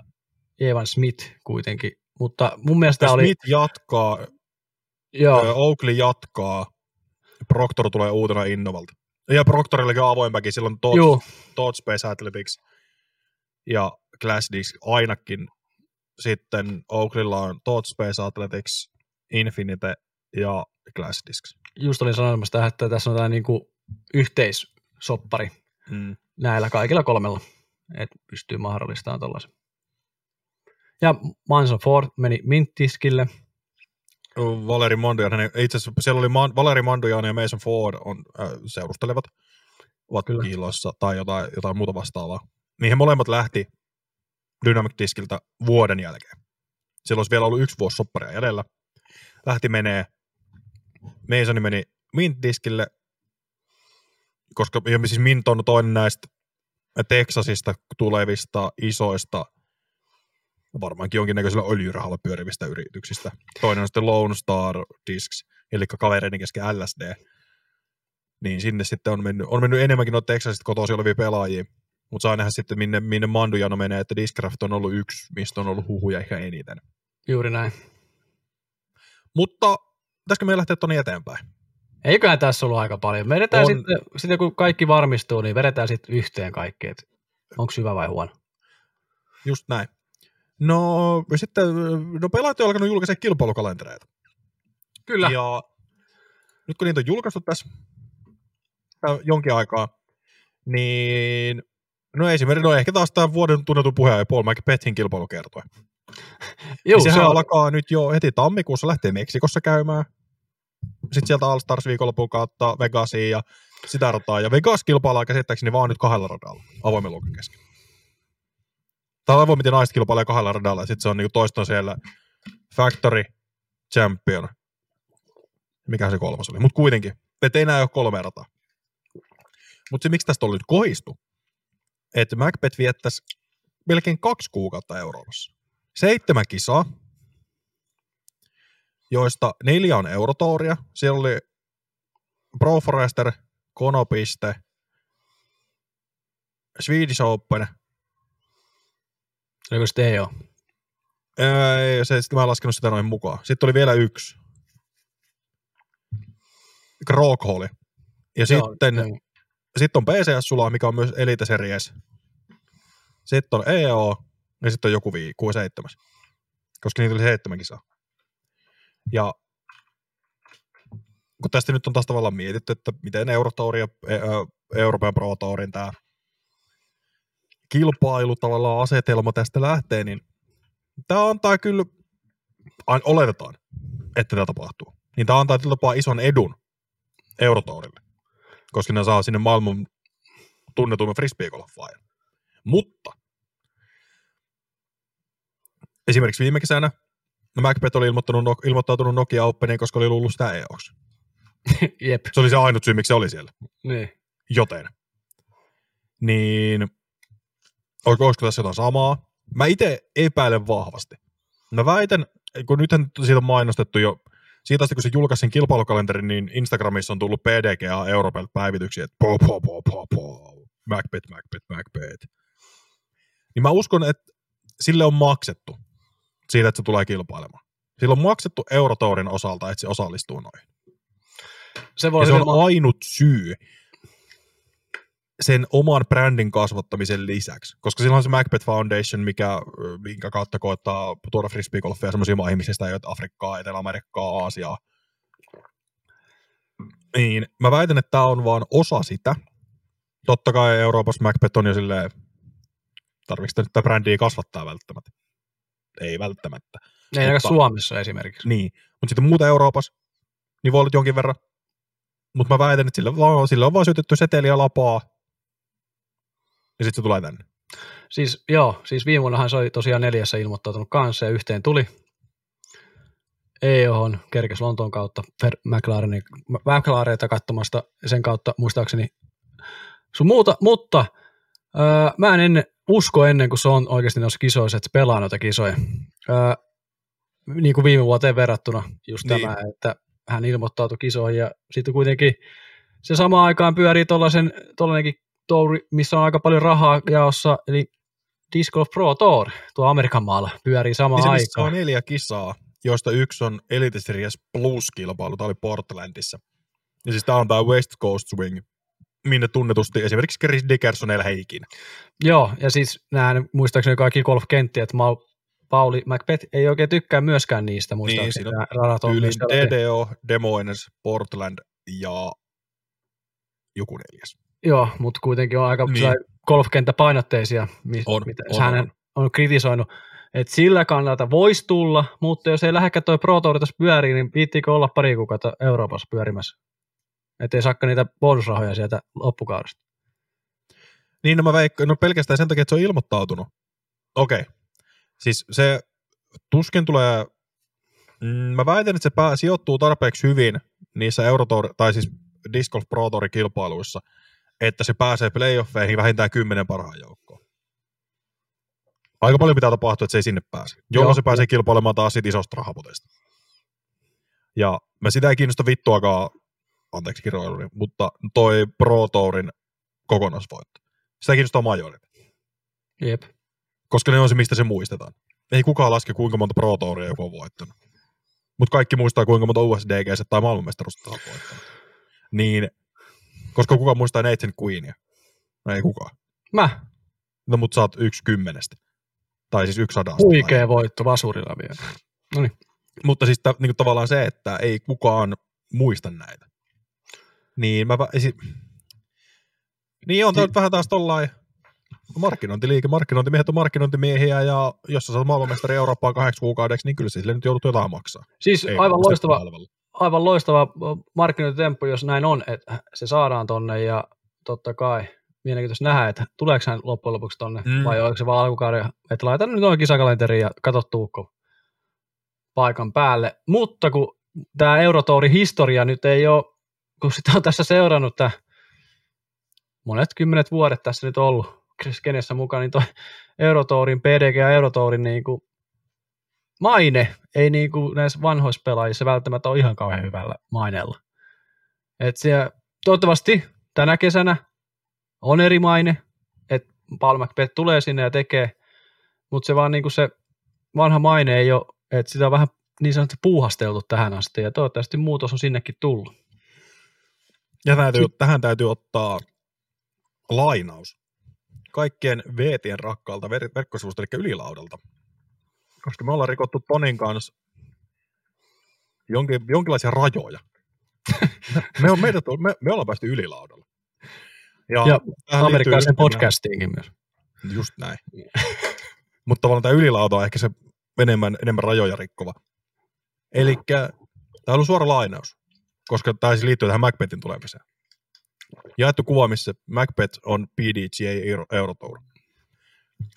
Evan Smith kuitenkin, mutta mun mielestä tämä oli, Smith jatkaa, joo, Oakley jatkaa, Proctor tulee uutena Innovalta. Ja Proctorillakin on avoinpäkin, silloin Todd, juu, Todd Space Athletics ja Glassdisk ainakin. Sitten Oakleylla on Todd Space Athletics, Infinite ja Glassdisk. just olin sanomassa tähän, että tässä on tämä niinku yhteissoppari Mm. näillä kaikilla kolmella, että pystyy mahdollistamaan tuollaisen. Ja Manson Ford meni Minttiskille, Valeri Mondojan, hänen, itse asiassa siellä oli Man, Valeri Mondojan ja Mason Ford on, äh, seurustelevat, ovat Kyllä. kiiloissa tai jotain, jotain muuta vastaavaa. Niin he molemmat lähti Dynamic Diskiltä vuoden jälkeen. Silloin olisi vielä ollut yksi vuosi sopparia jäljellä. Lähti menee, Masoni meni Mint Diskille, koska siis Mint on toinen näistä Texasista tulevista isoista varmaankin jonkinnäköisellä öljyrahalla pyörivistä yrityksistä. Toinen on sitten Lone Star Discs, eli kavereiden kesken LSD. Niin sinne sitten on mennyt, on mennyt enemmänkin noita Texasista kotoisin olevia pelaajia. Mutta saa nähdä sitten, minne, minne Mandujano menee, että Discraft on ollut yksi, mistä on ollut huhuja ehkä eniten. juuri näin. Mutta pitäisikö meidän lähteä tuonne eteenpäin? Eiköhän tässä ollut aika paljon. Vedetään On. sitten, sitten, kun kaikki varmistuu, niin vedetään sitten yhteen kaikki, onko hyvä vai huono. Just näin. No sitten, no pelaajat on alkanut julkaista kilpailukalentereita. Kyllä. Ja nyt kun niitä on julkaistu tässä äh, jonkin aikaa, niin no esimerkiksi, no ehkä taas tämä vuoden tunnetun puheen Paul McBethin kilpailukertoja. Joo, Niin sehän se on, alkaa nyt jo heti tammikuussa, lähtee Meksikossa käymään. Sitten sieltä All Stars viikonlopun kautta Vegasiin ja sitä rataa. Ja Vegas kilpaillaan käsittääkseni vaan nyt kahdella radalla avoimen luokan kesken. Tai avoimet ja naiset kilpailee kahdella radalla ja sitten se on niinku toista siellä Factory Champion. Mikä se kolmas oli? Mutta kuitenkin, että ei enää ole kolme rataa. Mutta se, miksi tästä oli nyt kohistu, että Macbeth viettäisi melkein kaksi kuukautta Euroopassa. Seitsemän kisaa, joista neljä on Eurotouria. Siellä oli Pro Forester, Konopiste, Swedish Open. Oliko sitten ole? Ää, ei, se, sit mä en laskenut sitä noin mukaan. Sitten oli vielä yksi. Krokholli. Ja Joo, sitten, joo. sitten on PCS-sula, mikä on myös Elite Series. Sitten on EO, ja sitten on joku vii, 6 Koska niitä oli seitsemän kisaa. Ja kun tästä nyt on taas tavallaan mietitty, että miten Eurotouri ja Euroopan Pro Tourin tämä kilpailu tavallaan asetelma tästä lähtee, niin tämä antaa kyllä, oletetaan, että tämä tapahtuu, niin tämä antaa tapaa ison edun Eurotourille. koska ne saa sinne maailman tunnetuimman frisbeegolfaajan. Mutta esimerkiksi viime kesänä Macbeth oli ilmoittanut, ilmoittautunut Nokia Openiin, koska oli luullut sitä EOksi. Jep. Se oli se ainut syy, miksi se oli siellä. Niin. Joten. Niin, olisiko, tässä jotain samaa? Mä itse epäilen vahvasti. Mä väitän, kun nythän siitä on mainostettu jo, siitä asti kun se julkaisi sen kilpailukalenterin, niin Instagramissa on tullut PDGA Europelta päivityksiä, että po, po, po, po, po, Macbeth, Macbeth, Macbeth. Niin mä uskon, että sille on maksettu siitä, että se tulee kilpailemaan. Sillä on maksettu Eurotourin osalta, että se osallistuu noihin. Se Ja voi se hyvin on ainut syy sen oman brändin kasvattamisen lisäksi. Koska sillä on se Macbeth Foundation, mikä, minkä kautta koettaa tuoda frisbeegolfia sellaisia maihin, missä sitä ei ole Afrikkaa, Etelä-Amerikkaa, Aasiaa. Niin, mä väitän, että tämä on vaan osa sitä. Totta kai Euroopassa Macbeth on jo silleen, tarvitsetko nyt tätä brändiä kasvattaa välttämättä? Ei välttämättä. Ei ainakaan mutta- Suomessa esimerkiksi. Niin, mutta sitten muuta Euroopassa, niin voi olla jonkin verran. Mutta mä väitän, että sille, vaan, sille on vaan syötetty seteliä lapaa, ja sitten se tulee tänne. Siis joo, siis viime vuonnahan se oli tosiaan neljässä ilmoittautunut kanssa ja yhteen tuli. EOhon kerkes Lontoon kautta McLareita katsomasta sen kautta muistaakseni sun muuta, mutta öö, mä en ennen, usko ennen kuin se on oikeasti noissa kisoissa, että se pelaa noita kisoja. Öö, niin kuin viime vuoteen verrattuna just Niin. tämä, että hän ilmoittautui kisoihin ja sitten kuitenkin se samaan aikaan pyörii tollasen, tollanenkin touri, missä on aika paljon rahaa jaossa, eli Disc Golf Pro Tour tuo Amerikan maalla pyörii samaan Niin aikaan. on neljä kisaa, joista yksi on Elite Series Plus-kilpailu, tämä oli Portlandissa. Ja siis tämä on tämä West Coast Swing, minne tunnetusti esimerkiksi Chris Dickerson elää ikinä. Joo, ja siis nämä muistaakseni kaikki golfkenttiä, että Mau- Pauli McBeth ei oikein tykkää myöskään niistä, muistaakseni siinä on nämä radat on niin DDO, Des Moines, Portland ja joku neljäs. Joo, mutta kuitenkin on aika Niin. golfkenttäpainotteisia, On, mitä on, hän on. on kritisoinut. Että sillä kannalta voisi tulla, mutta jos ei lähdekään toi Pro Tour tässä pyöriin, niin viittiinkö olla pari kuukautta Euroopassa pyörimässä? Että ei saakka niitä bonusrahoja sieltä loppukaudesta. Niin, no mä veikkaan, no pelkästään sen takia, että se on ilmoittautunut. Okei. Siis se tuskin tulee, mm, mä väitän, että se pää, sijoittuu tarpeeksi hyvin niissä Eurotour, tai siis Disc Golf Pro Tourin kilpailuissa, että se pääsee playoffeihin vähintään kymmenen parhaan joukkoon. Aika paljon pitää tapahtua, että se ei sinne pääse. Jolloin Joo. se pääsee kilpailemaan taas sit isosta rahapotista. Ja mä sitä ei kiinnosta vittuakaan, anteeksi kiroiluni, mutta toi Pro Tourin kokonaisvoitto. Sitä kiinnostaa majorit, Jep. koska ne on se, mistä se muistetaan. Ei kukaan laske, kuinka monta Pro Touria joku on voittanut. Mutta kaikki muistaa, kuinka monta USDG tai maailmanmestaruutta on voittanut. Niin, koska kuka muistaa Nathan Queenia? No ei kukaan. Mä. No mut sä oot yksi kymmenestä. Tai siis yksi sadasta. Huikea voitto vasurilla vielä. Mutta siis ta, niin tavallaan se, että ei kukaan muista näitä. Niin mä... Esi... Niin on tämä vähän taas tollain markkinointiliike. Markkinointimiehet on markkinointimiehiä ja jos sä saat maailmanmestari Eurooppaan kahdeksi kuukaudeksi, niin kyllä se sille nyt joudut jotain maksaa. Siis Ei aivan loistava. Aivan loistava markkinointitemppu, jos näin on, että se saadaan tonne ja totta kai mielenkiintoista nähdä, että tuleeko hän loppujen lopuksi tonne Mm. vai onko se vaan alkukauden, että laitan nyt noin kisakalenteriin ja katso tuukko paikan päälle. Mutta kun tämä Eurotourin historia nyt ei ole, kun sitä on tässä seurannut tämä monet kymmenet vuodet tässä nyt ollut kenessä mukaan, niin toi Eurotourin, PDG ja Eurotourin niin kuin maine ei niin kuin näissä vanhoissa pelaajissa välttämättä ole ihan kauhean hyvällä maineella. Et siellä, toivottavasti tänä kesänä on eri maine, että Paul McBeth tulee sinne ja tekee, mutta se vaan niin kuin se vanha maine ei ole, että sitä on vähän niin sanotusti puuhasteltu tähän asti ja toivottavasti muutos on sinnekin tullut. Ja täytyy, tähän täytyy ottaa lainaus kaikkien VTn rakkaalta ver- verkkosivusta, eli ylilaudalta. Koska me ollaan rikottu Tonin kanssa jonkin, jonkinlaisia rajoja. me, on, meidät, me, me ollaan päästy ylilaudalla. Ja liittyy Amerikkalaisen podcastiinkin myös. Just näin. Mutta tavallaan tämä ylilauta on ehkä se enemmän, enemmän rajoja rikkova. Eli tämä on suora lainaus, koska tämä siis liittyy tähän Macbethin tulemiseen. Jaettu kuva, missä Macbeth on PDGA Euro- Eurotour.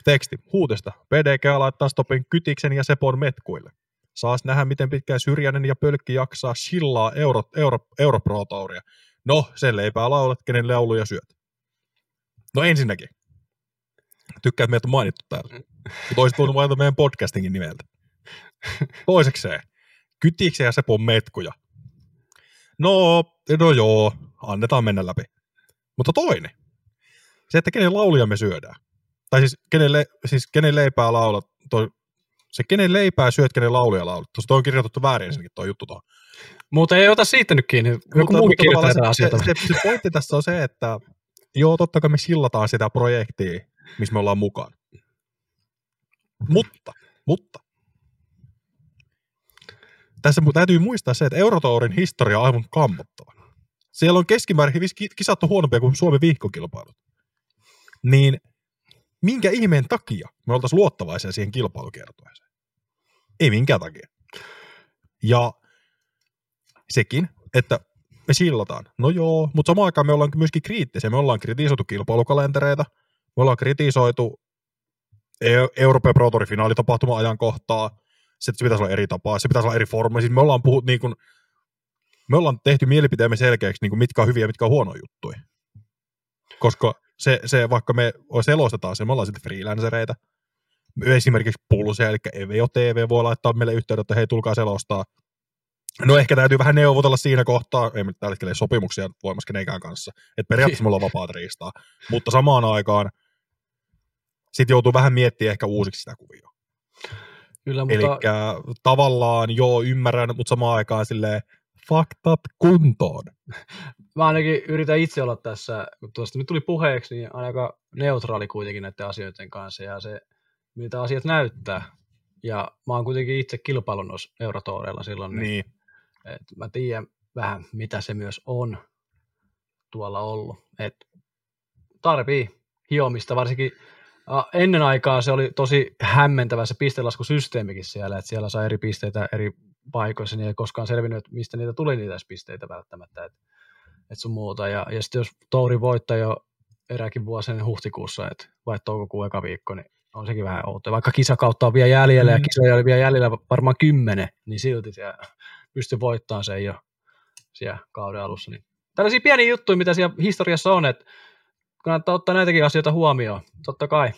Teksti. Huutesta. PDG laittaa stopin Kytiksen ja Sepon metkuille. Saas nähdä, miten pitkään Syrjänen ja Pölkki jaksaa shillaa Euro, Euro, Europro Touria. No, sen leipää laulat, kenen lauluja syöt. No ensinnäkin. Tykkää, että meitä on mainittu täällä. Mutta olisit voinut mainita meidän podcastingin nimeltä. Toisekseen. Kytiksen ja Sepon metkuja. No, no joo, annetaan mennä läpi. Mutta toinen. Se, että kenen lauluja me syödään. Tai siis kenen, le, siis kenen leipää laulat. Toi, se kenen leipää syöt, kenen lauluja laulat. Tuossa toi on kirjoitettu väärin ensinnäkin toi juttu tuohon. Mutta ei ota siitä nyt kiinni. Joku Mutta- muukin kirjoittaa se, asioita. se, se, se, pointti tässä on se, että joo, totta kai me sillataan sitä projektia, missä me ollaan mukana. Mutta, mutta, tässä täytyy muistaa se, että Eurotourin historia on aivan kammottava. Siellä on keskimäärin vis- ki- kisat on huonompia kuin Suomen viikkokilpailut. Niin minkä ihmeen takia me oltaisiin luottavaisia siihen kilpailukiertueeseen? Ei minkään takia. Ja sekin, että me sillataan. No joo, mutta samaan aikaan me ollaan myöskin kriittisiä. Me ollaan kritisoitu kilpailukalentereita, me ollaan kritisoitu E- Euroopan Pro Tourin finaalitapahtuma ajankohtaa, se, se pitäisi olla eri tapaa, se pitäisi olla eri forma. Siis me ollaan puhut niin kuin, me ollaan tehty mielipiteemme selkeäksi, niin kuin mitkä on hyviä ja mitkä on huonoja juttuja. Koska se, se vaikka me selostetaan se, me ollaan sitten freelancereita, esimerkiksi Pulse, eli Eveo TV voi laittaa meille yhteyden, että hei, tulkaa selostaa. No ehkä täytyy vähän neuvotella siinä kohtaa, ei me tällä hetkellä sopimuksia voimassa kenenkään kanssa, että periaatteessa me ollaan vapaat riistaa, mutta samaan aikaan sitten joutuu vähän miettimään ehkä uusiksi sitä kuvioa. Kyllä, Eli mutta tavallaan joo, ymmärrän, mutta samaan aikaan silleen faktat kuntoon. Mä ainakin yritän itse olla tässä, kun tuosta nyt tuli puheeksi, niin aika neutraali kuitenkin näiden asioiden kanssa ja se, mitä asiat näyttää. Ja mä oon kuitenkin itse kilpailun noissa Eurotoureilla silloin, niin. Niin. et mä tiedän vähän, mitä se myös on tuolla ollut. Et tarvii hiomista, varsinkin ennen aikaa se oli tosi hämmentävä se pistelaskusysteemikin siellä, että siellä saa eri pisteitä eri paikoissa, niin ei koskaan selvinnyt, että mistä niitä tuli niitä pisteitä välttämättä, että et sun muuta. Ja, ja sitten jos Touri voittaa jo eräkin vuosi ennen huhtikuussa, että vai toukokuun eka viikko, niin on sekin vähän outo. Vaikka kisakautta on vielä jäljellä mm. ja kisoja oli vielä jäljellä varmaan kymmenen, niin silti siellä pystyy voittamaan se jo siellä kauden alussa. Niin. Tällaisia pieniä juttuja, mitä siellä historiassa on, että kannattaa ottaa näitäkin asioita huomioon, totta kai.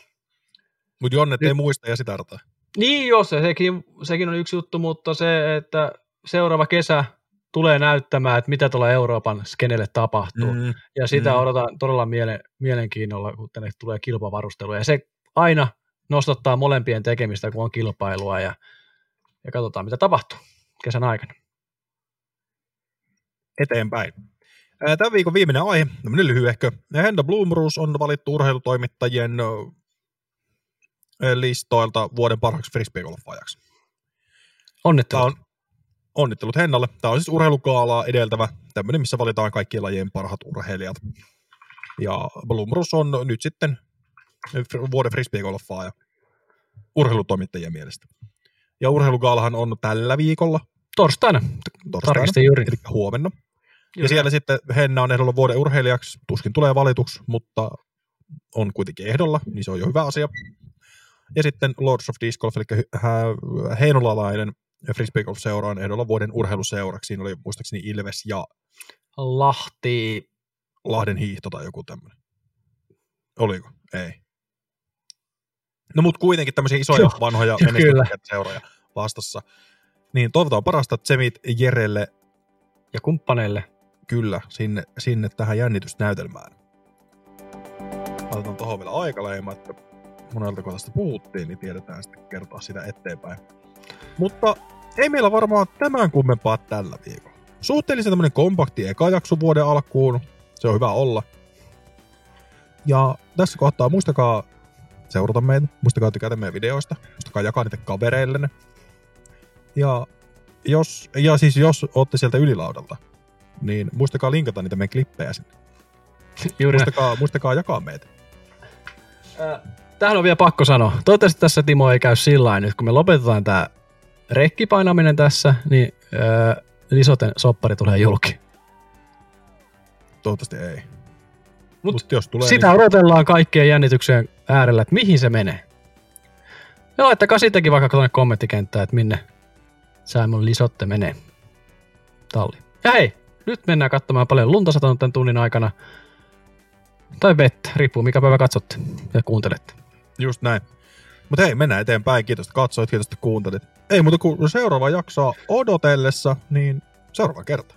Mutta Jonne Nyt- ei muista ja sitä artaa. Niin jos se, sekin, sekin on yksi juttu, mutta se, että seuraava kesä tulee näyttämään, että mitä tuolla Euroopan skenelle tapahtuu. Mm. Ja sitä Mm. odotan todella miele, mielenkiinnolla, kun tänne tulee kilpavarustelu. Ja se aina nostattaa molempien tekemistä, kun on kilpailua ja, ja katsotaan, mitä tapahtuu kesän aikana. eteenpäin. Tämän viikon viimeinen aihe, tämmöinen lyhyehkö. Henda Blumrus on valittu urheilutoimittajien listoilta vuoden parhaaksi frisbeegolfaajaksi. Onnittelut. Tämä on onnittelut Hennalle. Tämä on siis urheilukaalaa edeltävä, tämmöinen, missä valitaan kaikkien lajien parhaat urheilijat. Ja Blumrus on nyt sitten vuoden frisbeegolfaaja urheilutoimittajien mielestä. Ja urheilugaalahan on tällä viikolla, Torstaina, torstaina, tarkistin juuri. eli huomenna. Ja Juuri. siellä sitten Henna on ehdolla vuoden urheilijaksi, tuskin tulee valituksi, mutta on kuitenkin ehdolla, niin se on jo hyvä asia. Ja sitten Lords of Disc Golf, eli heinolalainen frisbee golf seura on ehdolla vuoden urheiluseuraksi. Siinä oli muistaakseni Ilves ja Lahti, Lahden hiihto tai joku tämmöinen. Oliko? Ei. No mutta kuitenkin tämmöisiä isoja, vanhoja kyllä. menestyksekkäitä seuroja vastassa. Niin toivotaan parasta Tsemit Jerelle ja kumppaneille. kyllä sinne, sinne tähän jännitysnäytelmään. Otetaan tuohon vielä aikaleima, että monelta tästä puhuttiin, niin tiedetään sitten kertoa sitä eteenpäin. Mutta ei meillä varmaan tämän kummempaa tällä viikolla. Suhteellisen tämmönen kompakti eka jakso vuoden alkuun. Se on hyvä olla. Ja tässä kohtaa muistakaa seurata meitä, muistakaa tykätä meidän videoista, muistakaa jakaa niitä kavereillenne. Ja jos, ja siis jos olette sieltä ylilaudalta, niin muistakaa linkata niitä meidän klippejä sinne. Juuri. Muistakaa, muistakaa jakaa meitä. Ää, Tähän on vielä pakko sanoa. Toivottavasti tässä Timo ei käy sillä nyt, kun me lopetetaan tämä rekkipainaminen tässä, niin ää, Lisoten soppari tulee julki. Toivottavasti ei. Mut Mut jos tulee, Sitä niin odotellaan kaikkien jännityksen äärellä, että mihin se menee. Ja laittakaa sittenkin vaikka tuonne kommenttikenttään, että minne Simon Lisotte menee. Talli. Ja hei, nyt mennään katsomaan paljon lunta satanut tämän tunnin aikana. Tai vettä, riippuu mikä päivä katsotte ja kuuntelette. just näin. Mutta hei, mennään eteenpäin. Kiitos, että katsoit, kiitos, että kuuntelit. Ei muuta kuin seuraava jaksoa odotellessa, niin seuraava kerta.